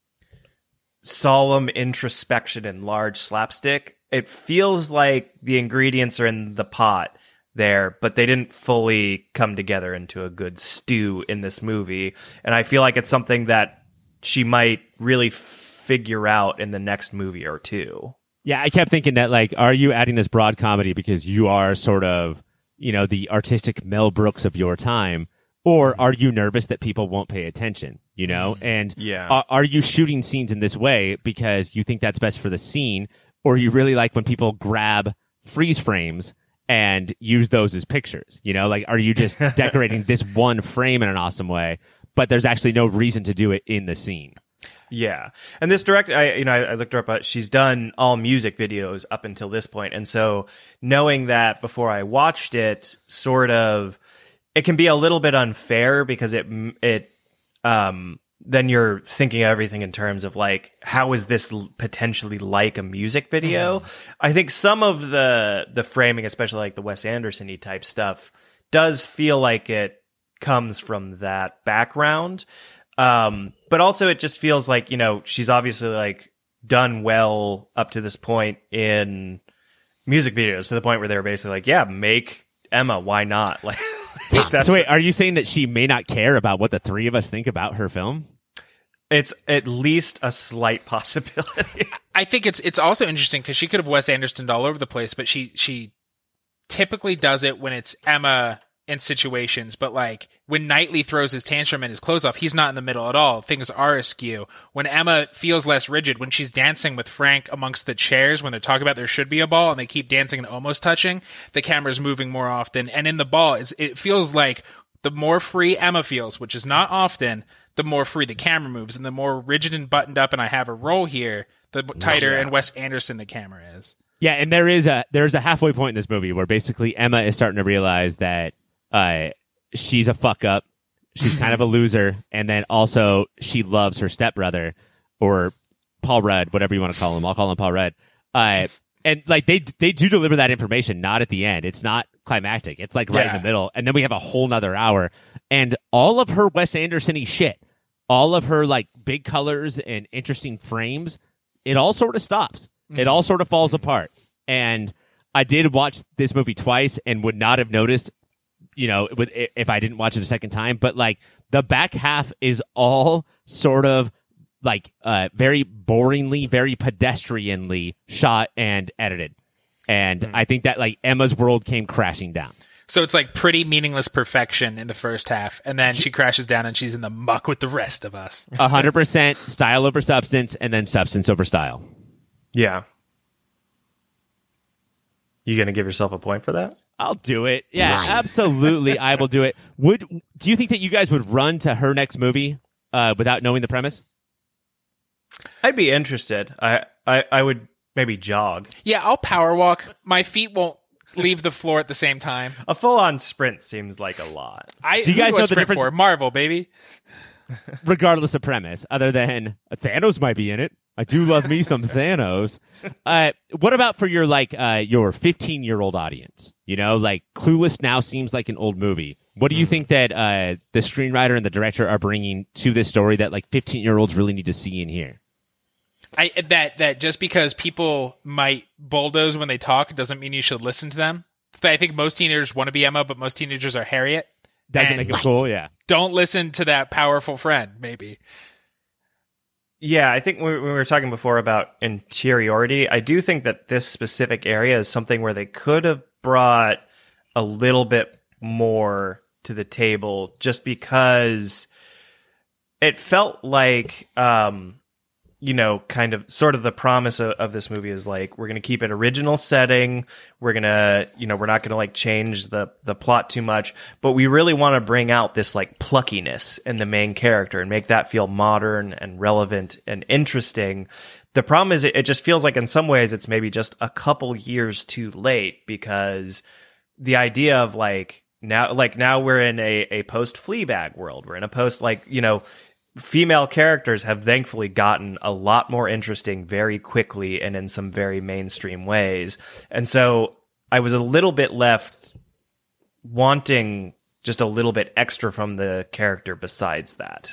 solemn introspection and large slapstick it feels like the ingredients are in the pot there but they didn't fully come together into a good stew in this movie. And i feel like it's something that she might really figure out in the next movie or two. Yeah, I kept thinking that like, are you adding this broad comedy because you are sort of, you know, the artistic Mel Brooks of your time, or mm-hmm. are you nervous that people won't pay attention? You know, mm-hmm. and Yeah. are, are you shooting scenes in this way because you think that's best for the scene, or you really like when people grab freeze frames and use those as pictures? You know, like, are you just <laughs> decorating this one frame in an awesome way, but there's actually no reason to do it in the scene? Yeah, and this director, I you know, I, I looked her up. uh, She's done all music videos up until this point, and so knowing that before I watched it, sort of, it can be a little bit unfair because it it um then you're thinking of everything in terms of like how is this l- potentially like a music video? I think some of the the framing especially like the wes anderson-y type stuff does feel like it comes from that background. Um but also it just feels like you know she's obviously like done well up to this point in music videos to the point where they're basically like yeah make emma why not? <laughs> Like so wait, are you saying that she may not care about what the three of us think about her film? It's at least a slight <laughs> possibility I think it's it's also interesting because she could have Wes Anderson all over the place, but she she typically does it when it's Emma in situations. But like when Knightley throws his tantrum and his clothes off, he's not in the middle at all. Things are askew. When Emma feels less rigid, when she's dancing with Frank amongst the chairs, when they're talking about there should be a ball and they keep dancing and almost touching, the camera's moving more often. And in the ball, it feels like the more free Emma feels, which is not often, the more free the camera moves, and the more rigid and buttoned up, and I have a role here, the tighter and Wes Anderson the camera is. Yeah, and there is a there's a halfway point in this movie where basically Emma is starting to realize that uh, she's a fuck up, she's kind of a <laughs> loser, and then also she loves her stepbrother or Paul Rudd, whatever you want to call him. I'll call him Paul Rudd. Uh, and like they they do deliver that information, not at the end. It's not climactic. It's like right in the middle, and then we have a whole nother hour, and all of her Wes Anderson-y shit, all of her like big colors and interesting frames, it all sort of stops. It all sort of falls apart. And I did watch this movie twice and would not have noticed, you know, if I didn't watch it a second time. But like the back half is all sort of like uh, very boringly, very pedestrianly shot and edited. And I think that like Emma's world came crashing down. So it's like pretty meaningless perfection in the first half, and then she crashes down and she's in the muck with the rest of us. A hundred percent style over substance, and then substance over style. Yeah. You gonna give yourself a point for that? I'll do it. Yeah, Right. absolutely. I will do it. Would do you think that you guys would run to her next movie uh, without knowing the premise? I'd be interested. I I, I would maybe jog. Yeah, I'll power walk. My feet won't leave the floor at the same time. A full on sprint seems like a lot. I Do you guys who do know the sprint difference- For? Marvel, baby. <laughs> regardless of premise, other than Thanos might be in it. I do love me some Thanos. Uh, what about for your like uh, your 15 year old audience? You know, like Clueless now seems like an old movie. What do you think that uh, the screenwriter and the director are bringing to this story that like 15 year olds really need to see and hear? I that that just because people might bulldoze when they talk doesn't mean you should listen to them. I think most teenagers want to be Emma, but most teenagers are Harriet. Doesn't And make it cool, yeah. Don't listen to that powerful friend. Maybe Yeah, I think when we were talking before about interiority, I do think that this specific area is something where they could have brought a little bit more to the table just because it felt like um you know kind of sort of the promise of, of this movie is like we're going to keep an original setting we're going to you know we're not going to like change the the plot too much but we really want to bring out this like pluckiness in the main character and make that feel modern and relevant and interesting the problem is it, it just feels like in some ways it's maybe just a couple years too late because the idea of like now like now we're in a, a post Fleabag world. We're in a post like, you know, female characters have thankfully gotten a lot more interesting very quickly and in some very mainstream ways. And so I was a little bit left wanting just a little bit extra from the character besides that.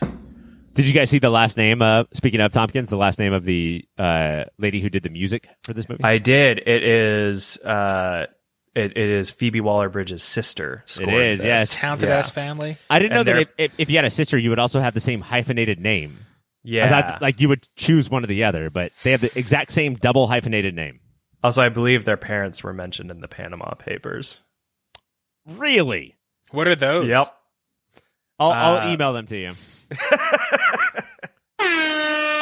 Did you guys see the last name? Uh, speaking of Tompkins, the last name of the uh, lady who did the music for this movie. I did. It is uh it, it is Phoebe Waller Bridge's sister. It is, scored this. yes. talented Yeah. ass family. I didn't know And that if, if, if you had a sister, you would also have the same hyphenated name. Yeah. I thought like you would choose one or the other, but they have the exact same double hyphenated name. Also, I believe their parents were mentioned in the Panama Papers. Really? What are those? Yep. I'll, I'll Uh, email them to you. <laughs>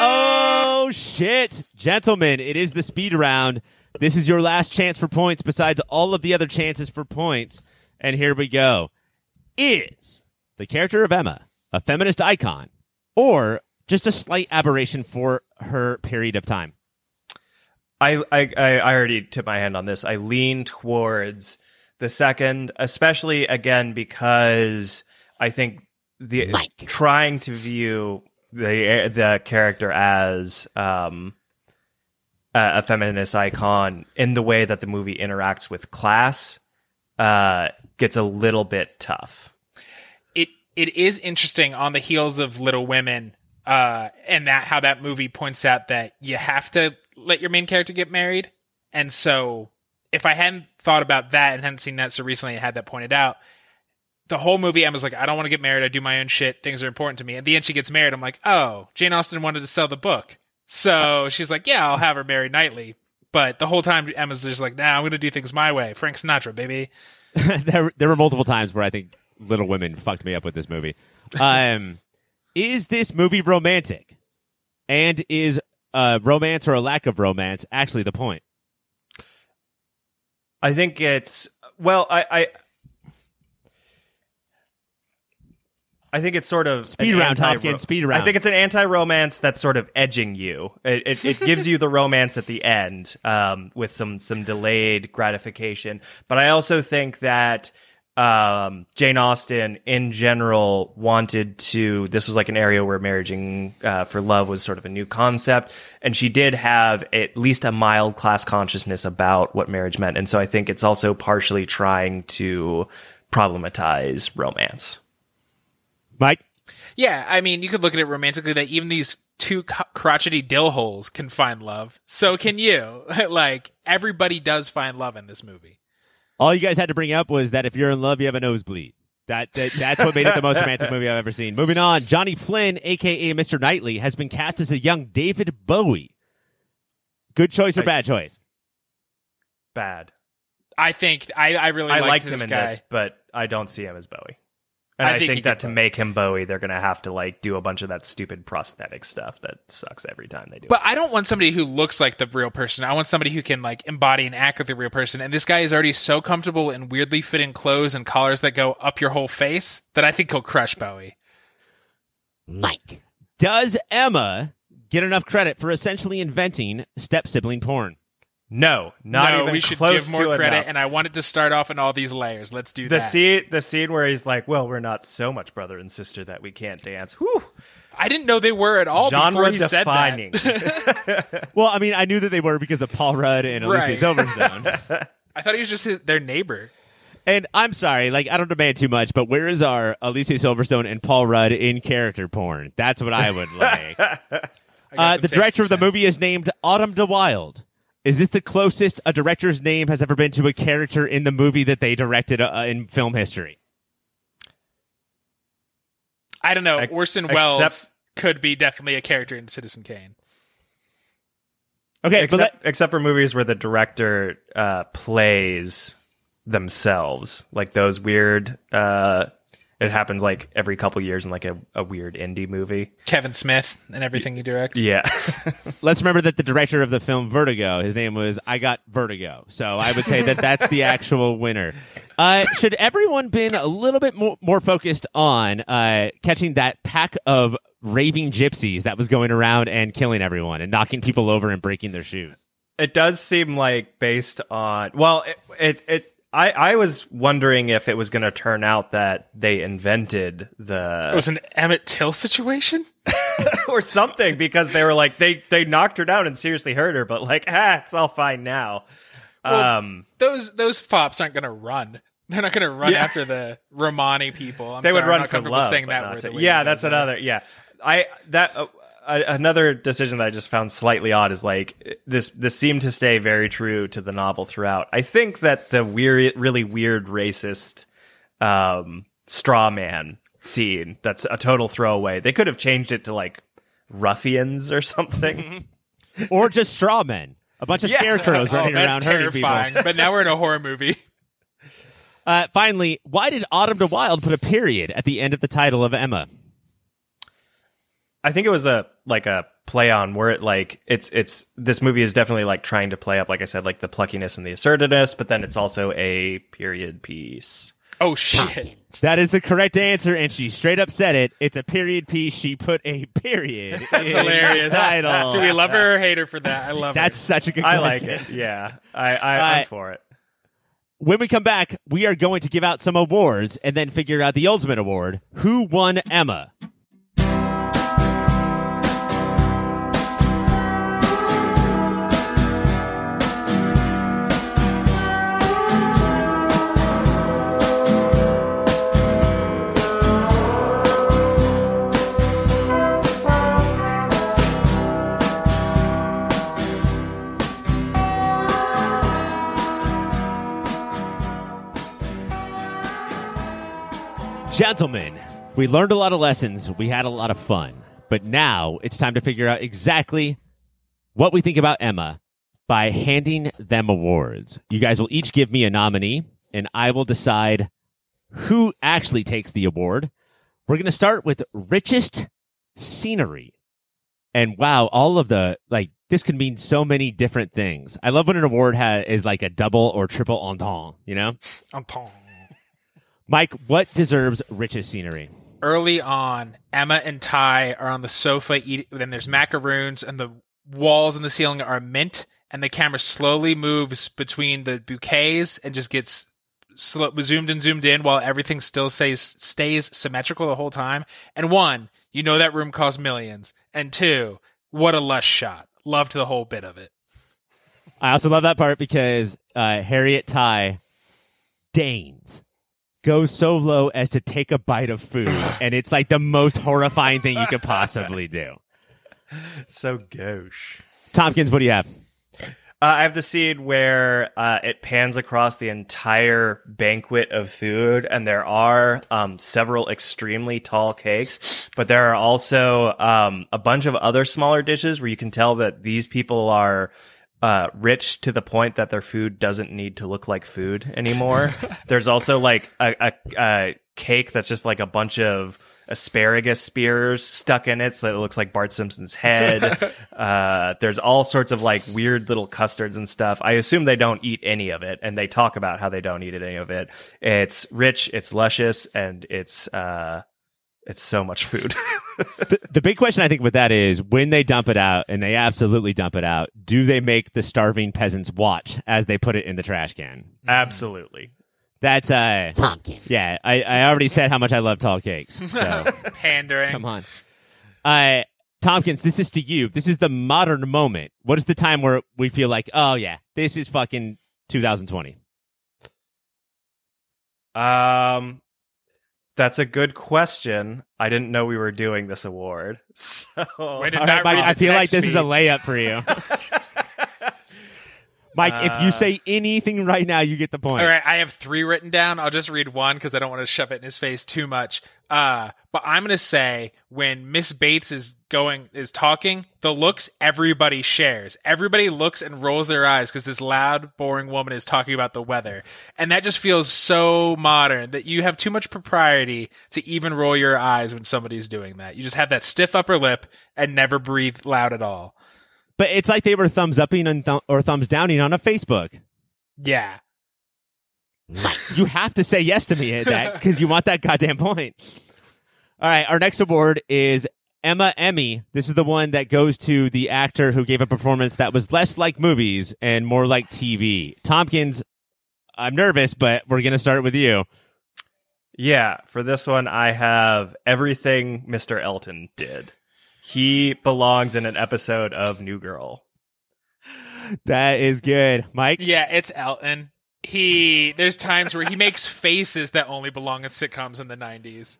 oh shit, gentlemen! It is the speed round. This is your last chance for points. Besides all of the other chances for points, and here we go. Is the character of Emma a feminist icon, or just a slight aberration for her period of time? I, I I already tipped my hand on this. I lean towards the second, especially again because I think the Mike. trying to view the the character as um a, a feminist icon in the way that the movie interacts with class uh gets a little bit tough. it it is interesting on the heels of Little Women, uh, and that how that movie points out that you have to let your main character get married. And so, if I hadn't thought about that and hadn't seen that so recently and had that pointed out, the whole movie Emma's like, I don't want to get married. I do my own shit. Things are important to me. At the end, she gets married. I'm like, oh, Jane Austen wanted to sell the book, so she's like, yeah, I'll have her marry Knightley. But the whole time, Emma's just like, nah, I'm going to do things my way. Frank Sinatra, baby. <laughs> there, there were multiple times where I think Little Women fucked me up with this movie. Um, is this movie romantic? And is uh, romance or a lack of romance actually the point? I think it's well, I, I I think it's sort of Speed round, anti- Hopkins, speed round. I think it's an anti-romance that's sort of edging you. It, it, it gives you the romance at the end um, with some some delayed gratification. But I also think that um, Jane Austen, in general, wanted to. This was like an area where marrying uh, for love was sort of a new concept, and she did have at least a mild class consciousness about what marriage meant. And so I think it's also partially trying to problematize romance. Mike? Yeah, I mean, you could look at it romantically that even these two crotchety dill holes can find love. So can you. <laughs> like, everybody does find love in this movie. All you guys had to bring up was that if you're in love, you have a nosebleed. That, that that's what made it the most <laughs> romantic movie I've ever seen. Moving on, Johnny Flynn, aka Mr. Knightley, has been cast as a young David Bowie. Good choice or I- bad choice? Bad. I think I, I really I like liked this him in guy. this, but I don't see him as Bowie. And I I, think think, that to Bowie. make him Bowie, they're gonna have to like do a bunch of that stupid prosthetic stuff that sucks every time they do But I don't want somebody who looks like the real person. I want somebody who can like embody and act like the real person. And this guy is already so comfortable in weirdly fitting clothes and collars that go up your whole face that I think he'll crush Bowie. Mike. Does Emma get enough credit for essentially inventing step sibling porn? It. No, not no, even we should close give more to credit, enough. and I want it to start off in all these layers. Let's do the that. scene, the scene where he's like, "Well, we're not so much brother and sister that we can't dance." Whew. I didn't know they were at all before Genre he said defining. that. <laughs> <laughs> Well, I mean, I knew that they were because of Paul Rudd and Alicia Right. Silverstone. <laughs> I thought he was just his, their neighbor. And I'm sorry, like I don't demand too much, but where is our Alicia Silverstone and Paul Rudd in character porn? That's what I would like. I uh, the director of the movie is named Autumn de Wilde. Is this the closest a director's name has ever been to a character in the movie that they directed uh, in film history? I don't know. Ex- Orson except- Welles could be definitely a character in Citizen Kane. Okay, but except, let- except for movies where the director uh, plays themselves, like those weird. Uh, it happens like every couple years in like a, a weird indie movie. Kevin Smith and everything he directs. Yeah, <laughs> <laughs> let's remember that the director of the film Vertigo, his name was I Got Vertigo. So I would say that that's the <laughs> actual winner. Uh, should everyone been a little bit more, more focused on uh, catching that pack of raving gypsies that was going around and killing everyone and knocking people over and breaking their shoes? it does seem like based on well, it it. it I, I was wondering if it was going to turn out that they invented the. It was an Emmett Till situation. <laughs> or something because they were like they they knocked her down and seriously hurt her, but like <laughs> ah, it's all fine now. Well, um, Those those fops aren't going to run. They're not going to run Yeah. after the Romani people. I'm they sorry, would I'm run not for love, saying that word. to- yeah, that's another. Yeah, I that uh, uh, another decision that I just found slightly odd is like this. This seemed to stay very true to the novel throughout. I think that the weird, really weird racist um, straw man scene that's a total throwaway. They could have changed it to like ruffians or something. <laughs> Or just straw men. A bunch of Yeah. scarecrows <laughs> Oh, running around that's hurting people. terrifying. but now we're in a horror movie. Uh, finally, why did Autumn to de Wilde put a period at the end of the title of Emma? I think it was a like a play on where it like it's it's this movie is definitely like trying to play up like I said like the pluckiness and the assertiveness, but then it's also a period piece. Oh shit! That is the correct answer, and she straight up said it. It's a period piece. She put a period. That's in hilarious. The title. Do we love her or hate her for that? I love her. That's her. such a good. I like it. Yeah, I, I Uh, I'm for it. When we come back, we are going to give out some awards and then figure out the ultimate award. Who won Emma? Gentlemen, we learned a lot of lessons. We had a lot of fun. But now it's time to figure out exactly what we think about Emma by handing them awards. You guys will each give me a nominee, and I will decide who actually takes the award. We're going to start with richest scenery. And wow, all of the like this could mean so many different things. I love when an award ha- is like a double or triple entendre, you know? Pong. Mike, what deserves richest scenery? Early on, Emma and Tai are on the sofa eating. Then there's macaroons, and the walls and the ceiling are mint, and the camera slowly moves between the bouquets and just gets slow, zoomed and zoomed in while everything still stays stays symmetrical the whole time. And one, you know that room cost millions, and two, what a lush shot. Loved the whole bit of it. I also love that part because uh, Harriet Tai deigns go so low as to take a bite of food, <laughs> and it's like the most horrifying thing you could possibly do. <laughs> So gauche. Tompkins, what do you have? Uh, I have the scene where uh, it pans across the entire banquet of food, and there are um, several extremely tall cakes, but there are also um, a bunch of other smaller dishes where you can tell that these people are uh, rich to the point that their food doesn't need to look like food anymore. <laughs> There's also like a, a, a cake that's just like a bunch of asparagus spears stuck in it so that it looks like Bart Simpson's head. <laughs> uh, there's all sorts of like weird little custards and stuff. I assume they don't eat any of it and they talk about how they don't eat any of it. It's rich, it's luscious, and it's, uh, it's so much food. <laughs> The, the big question I think with that is when they dump it out, and they absolutely dump it out, do they make the starving peasants watch as they put it in the trash can? Absolutely. That's uh, Tompkins. yeah. I, I already said how much I love tall cakes. <laughs> So Pandering. come on, uh, Tompkins. This is to you. This is the modern moment. What is the time where we feel like, oh yeah, this is fucking 2020? Um, that's a good question. I didn't know we were doing this award. <laughs> So Way to right, Mike, I feel like text this is a layup for you. <laughs> Mike, if you Uh, say anything right now, you get the point. All right, I have three written down. I'll just read one because I don't want to shove it in his face too much. Uh, but I'm gonna say when Miss Bates is going is talking, the looks everybody shares. Everybody looks and rolls their eyes because this loud, boring woman is talking about the weather, and that just feels so modern that you have too much propriety to even roll your eyes when somebody's doing that. You just have that stiff upper lip and never breathe loud at all. But it's like they were thumbs upping and th- or thumbs downing on a Facebook. Yeah. You have to say yes to me at that because you want that goddamn point. All right, our next award is Emma Emmy. This is the one that goes to the actor who gave a performance that was less like movies and more like TV. Tompkins, I'm nervous, but we're going to start with you. Yeah, for this one, I have everything Mr. Elton did. He belongs in an episode of New Girl. That is good. Mike? Yeah, it's Elton. He there's times where he makes faces that only belong in sitcoms in the 90s.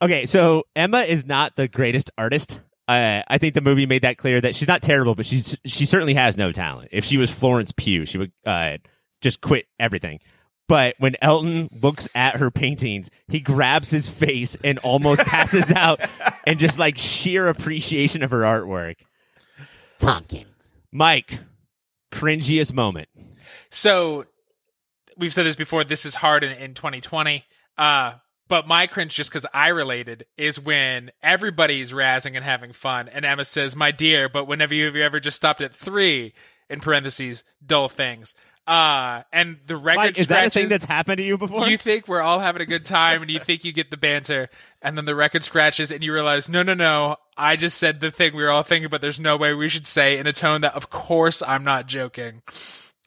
Okay, so Emma is not the greatest artist. Uh, I think the movie made that clear that she's not terrible, but she's she certainly has no talent. If she was Florence Pugh, she would uh, just quit everything. But when Elton looks at her paintings, he grabs his face and almost <laughs> passes out, and just like sheer appreciation of her artwork. Tompkins. Mike, cringiest moment. So we've said this before. This is hard in, in 2020. Uh, but my cringe, just because I related, is when everybody's razzing and having fun, and Emma says, "My dear," but whenever you have you ever just stopped at three in parentheses dull things. Uh, and the record Mike, is that a thing that's happened to you before? you think we're all having a good time and you think you get the banter and then the record scratches and you realize no no no i just said the thing we were all thinking but there's no way we should say in a tone that of course i'm not joking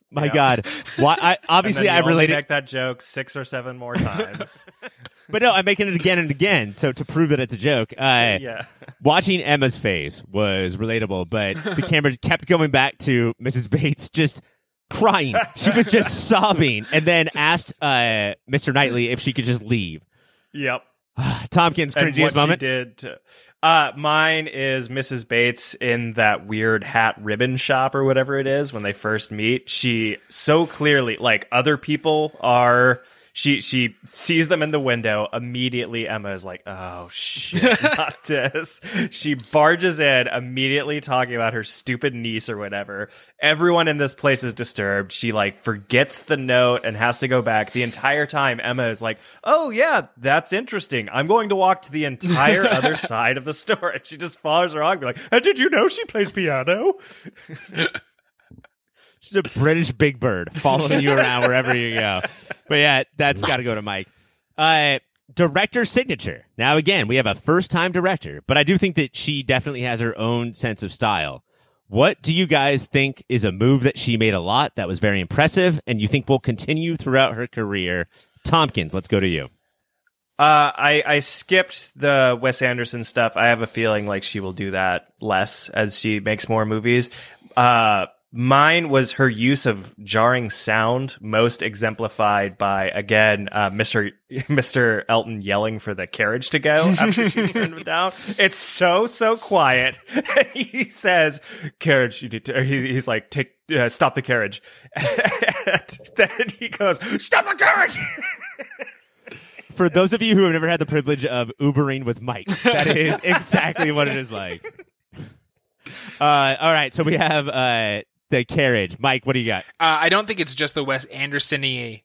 My Yeah. God, why? I, <laughs> obviously I related, make that joke six or seven more times. <laughs> but no, I'm making it again and again. So to prove that it's a joke, uh, yeah. watching Emma's face was relatable, but the <laughs> camera kept going back to Mrs. Bates just crying. She was just sobbing and then asked uh, Mr. Knightley if she could just leave. Yep. <sighs> Tompkins, cringiest moment. did. To, uh, mine is Mrs. Bates in that weird hat ribbon shop or whatever it is when they first meet. She so clearly, like other people are. She she sees them in the window. Immediately, Emma is like, "Oh shit, <laughs> not this." She barges in, immediately talking about her stupid niece or whatever. Everyone in this place is disturbed. She like forgets the note and has to go back. The entire time, Emma is like, "Oh yeah, that's interesting. I'm going to walk to the entire <laughs> other side of the store." And she just follows her on, be like, "And did you know she plays piano?" <laughs> She's a British Big Bird following you around wherever you go. But yeah, that's got to go to Mike. Uh, director signature. Now, again, we have a first time director, but I do think that she definitely has her own sense of style. What do you guys think is a move that she made a lot that was very impressive and you think will continue throughout her career? Tompkins, let's go to you. Uh, I I skipped the Wes Anderson stuff. I have a feeling like she will do that less as she makes more movies. Uh, mine was her use of jarring sound, most exemplified by again uh, Mr. <laughs> Mr. Elton yelling for the carriage to go after she <laughs> turned him down. It's so so quiet, <laughs> he says, "Carriage, you need to." he- He's like, "Take." Uh, stop the carriage. and then he goes, "Stop the carriage!" For those of you who have never had the privilege of Ubering with Mike, that is exactly what it is like. Uh, all right, so we have uh, the carriage. Mike, what do you got? uh, i don't think it's just the wes anderson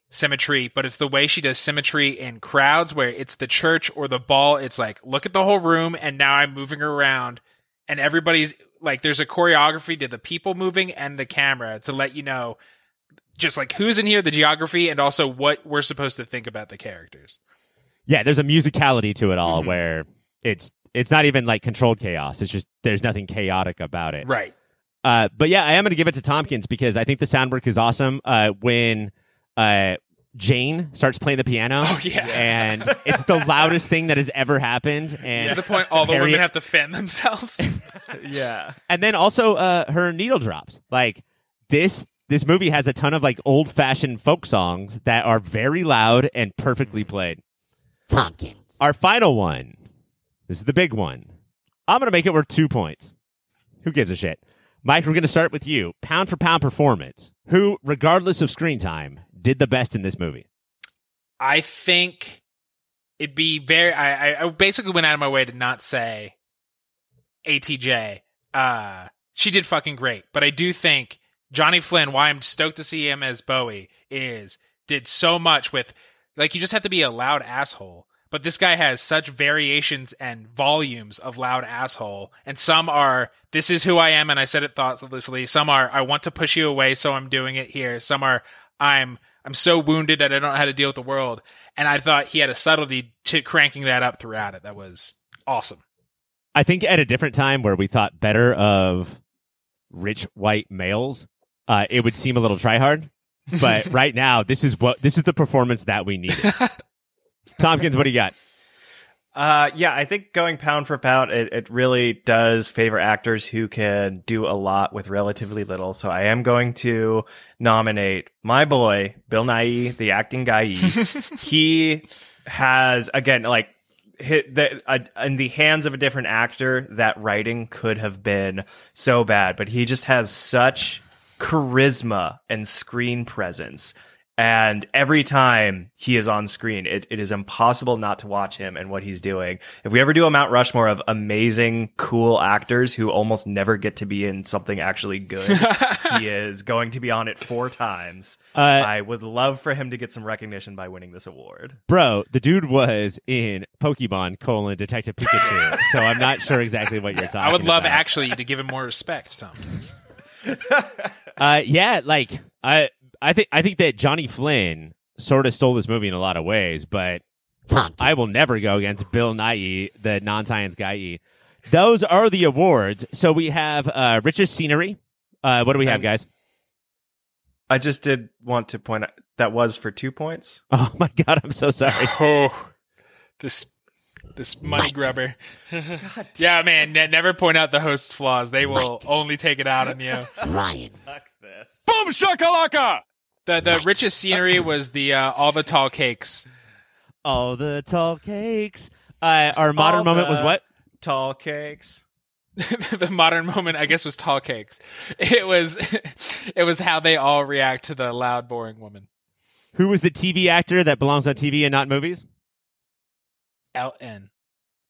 symmetry but it's the way she does symmetry in crowds where it's the church or the ball it's like look at the whole room and now i'm moving around and everybody's like there's a choreography to the people moving and the camera to let you know just like who's in here the geography and also what we're supposed to think about the characters Yeah, there's a musicality to it all Mhm. where it's it's not even like controlled chaos. It's just there's nothing chaotic about it. right Uh, but yeah, I am going to give it to Tompkins because I think the sound work is awesome. Uh, when uh, Jane starts playing the piano, Oh, yeah. and it's the loudest thing that has ever happened. And to the point all the Harriet- women have to fan themselves <laughs> yeah. and then also uh, her needle drops. Like this, this movie has a ton of like old fashioned folk songs that are very loud and perfectly played. Tompkins. Our final one. This is the big one. I'm going to make it worth two points. Who gives a shit? Mike, we're going to start with you. Pound for pound performance. Who, regardless of screen time, did the best in this movie? I think it'd be very. I, I- basically went out of my way to not say ATJ. Uh, she did fucking great, but I do think Johnny Flynn. Why I'm stoked to see him as Bowie is did so much with like you just have to be a loud asshole. But this guy has such variations and volumes of loud asshole, and some are "This is who I am," and I said it thoughtlessly. Some are "I want to push you away, so I'm doing it here." Some are "I'm I'm so wounded that I don't know how to deal with the world," and I thought he had a subtlety to cranking that up throughout it. That was awesome. I think at a different time where we thought better of rich white males, uh, it would seem a little try hard. But <laughs> right now, this is what this is the performance that we needed. <laughs> Tompkins, what do you got? Uh, yeah, I think going pound for pound, it, it really does favor actors who can do a lot with relatively little. So I am going to nominate my boy, Bill Nighy, the acting guy. <laughs> he has, again, like, hit the, uh, in the hands of a different actor, that writing could have been so bad, but he just has such charisma and screen presence. And every time he is on screen, it, it is impossible not to watch him and what he's doing. If we ever do a Mount Rushmore of amazing, cool actors who almost never get to be in something actually good, <laughs> he is going to be on it four times. Uh, I would love for him to get some recognition by winning this award. Bro, the dude was in Pokemon colon Detective Pikachu, <laughs> so I'm not sure exactly what you're talking I would love about. actually to give him more respect, Tompkins. <laughs> Uh, yeah, like I, I think I think that Johnny Flynn sort of stole this movie in a lot of ways, but Tompkins. I will never go against Bill Nighy, the non-science guy. Those are the awards. So we have uh, richest scenery. Uh, what do we have, guys? I just did want to point out that was for two points. <laughs> Oh my god, I'm so sorry. <laughs> Oh, this this money grubber. <laughs> yeah, man. Ne- never point out the host's flaws. They will only take it out on you. Ryan. Fuck this. Boom shakalaka! The the richest scenery was the uh, all the tall cakes. All the tall cakes. Uh, our modern All moment was what? Tall cakes. <laughs> the modern moment, I guess, was tall cakes. It was <laughs> it was how they all react to the loud, boring woman. Who was the TV actor that belongs on TV and not movies? Elton.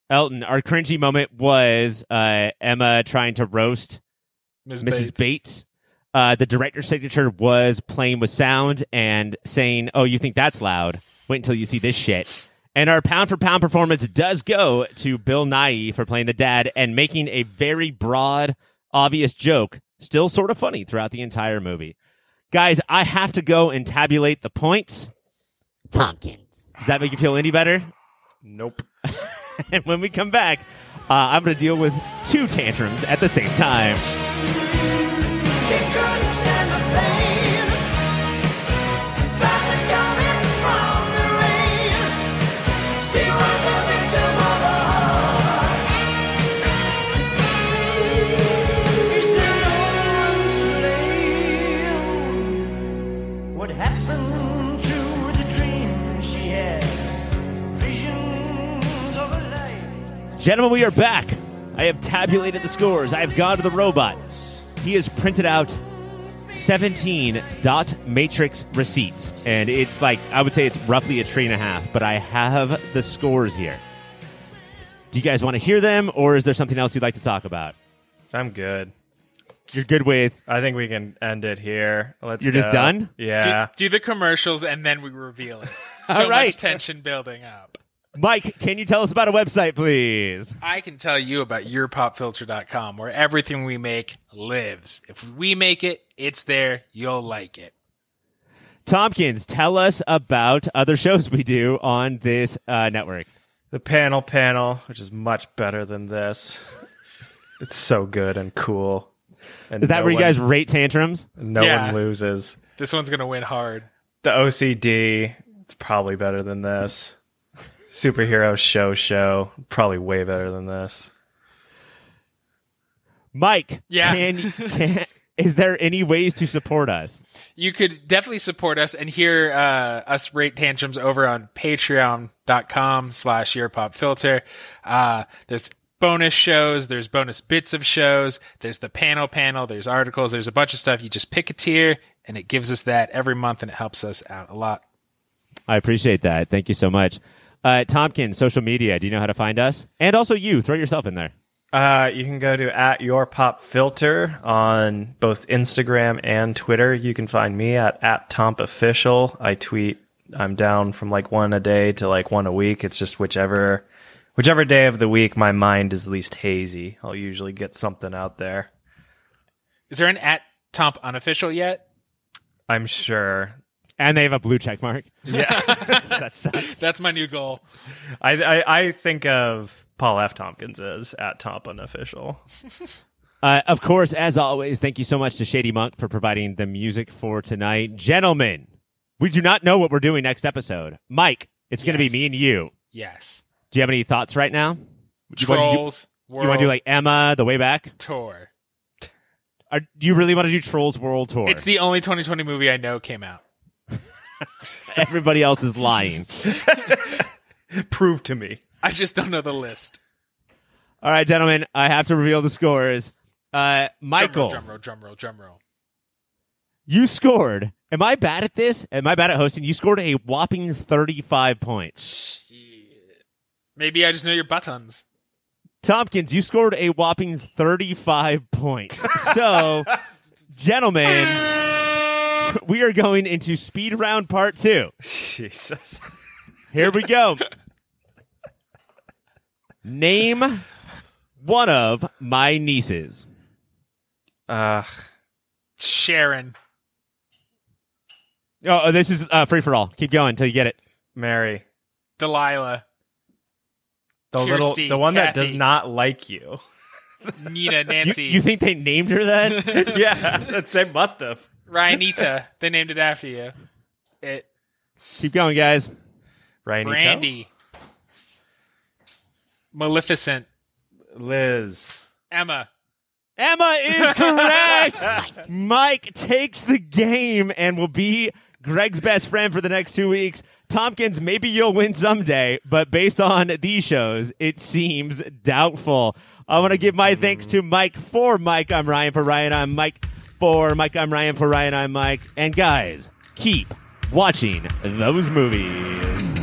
Elton. Our cringy moment was uh, Emma trying to roast Ms. Mrs. Bates. Bates. Uh, the director's signature was playing with sound and saying, "Oh, you think that's loud? Wait until you see this shit." And our pound for pound performance does go to Bill Nighy for playing the dad and making a very broad, obvious joke, still sort of funny throughout the entire movie. Guys, I have to go and tabulate the points. Tompkins. Does that make you feel any better? Nope. <laughs> and when we come back, uh, I'm going to deal with two tantrums at the same time. Gentlemen, we are back. I have tabulated the scores. I have gone to the robot. He has printed out 17 dot matrix receipts. And it's like, I would say it's roughly a tree and a half, but I have the scores here. Do you guys want to hear them, or is there something else you'd like to talk about? I'm good. You're good with. I think we can end it here. Let's. You're just done? Yeah. Do, do the commercials and then we reveal it. <laughs> So All right. much tension building up. Mike, can you tell us about a website, please? I can tell you about yourpopfilter.com where everything we make lives. If we make it, it's there. You'll like it. Tompkins, tell us about other shows we do on this uh, network. The panel panel, which is much better than this. It's so good and cool. And Is that no where you one- guys rate tantrums? No Yeah. one loses. This one's going to win hard. The OCD, it's probably better than this. Superhero show show, probably way better than this. Mike, Yeah. can, <laughs> can, is there any ways to support us? You could definitely support us and hear uh, us rate tantrums over on patreon.com slash your pop filter. Uh, there's bonus shows, there's bonus bits of shows, there's the panel panel, there's articles, there's a bunch of stuff. You just pick a tier and it gives us that every month and it helps us out a lot. I appreciate that. Thank you so much. Uh, Tompkins, social media. Do you know how to find us? And also you, throw yourself in there. Uh, you can go to at your pop filter on both Instagram and Twitter. You can find me at at Tomp official. I tweet. I'm down from like one a day to like one a week. It's just whichever whichever day of the week my mind is least hazy. I'll usually get something out there. Is there an at Tomp unofficial yet? I'm sure. And they have a blue check mark. Yeah, <laughs> that sucks. That's my new goal. I, I I think of Paul F. Tompkins as at Tomp unofficial. <laughs> Uh, of course, as always, thank you so much to Shady Monk for providing the music for tonight. Gentlemen, we do not know what we're doing next episode. Mike, it's going to Yes. be me and you. Yes. Do you have any thoughts right now? You wanna do- Trolls. You want to do like Emma, the way back? tour. Are, do you really want to do Trolls World Tour? It's the only 2020 movie I know came out. <laughs> Everybody else is lying. <laughs> Prove to me. I just don't know the list. All right, gentlemen, I have to reveal the scores. Uh, Michael, Drum roll, drum roll, drum roll, drum roll. you scored. Am I bad at this? Am I bad at hosting? You scored a whopping 35 points. Maybe I just know your buttons. Tompkins, you scored a whopping 35 points. So, <laughs> gentlemen, <laughs> we are going into speed round part two. Jesus. Here we go. Name one of my nieces. Uh, Sharon. Oh, this is uh, free for all. Keep going until you get it. Mary. Delilah. The Kirsty, little the one that does not like you. Nina. Nancy. you think they named her that? <laughs> yeah, that's, they must have. Ryanita. they named it after you. It. Keep going, guys. Ryan Brandy. Maleficent. Liz. Emma. Emma is <laughs> correct. Oh Mike takes the game and will be Greg's best friend for the next two weeks. Tompkins, maybe you'll win someday, but based on these shows, it seems doubtful. I want to give my thanks to Mike for Mike. I'm Ryan for Ryan. I'm Mike for Mike. I'm Ryan for Ryan. I'm Mike. And guys, keep watching those movies.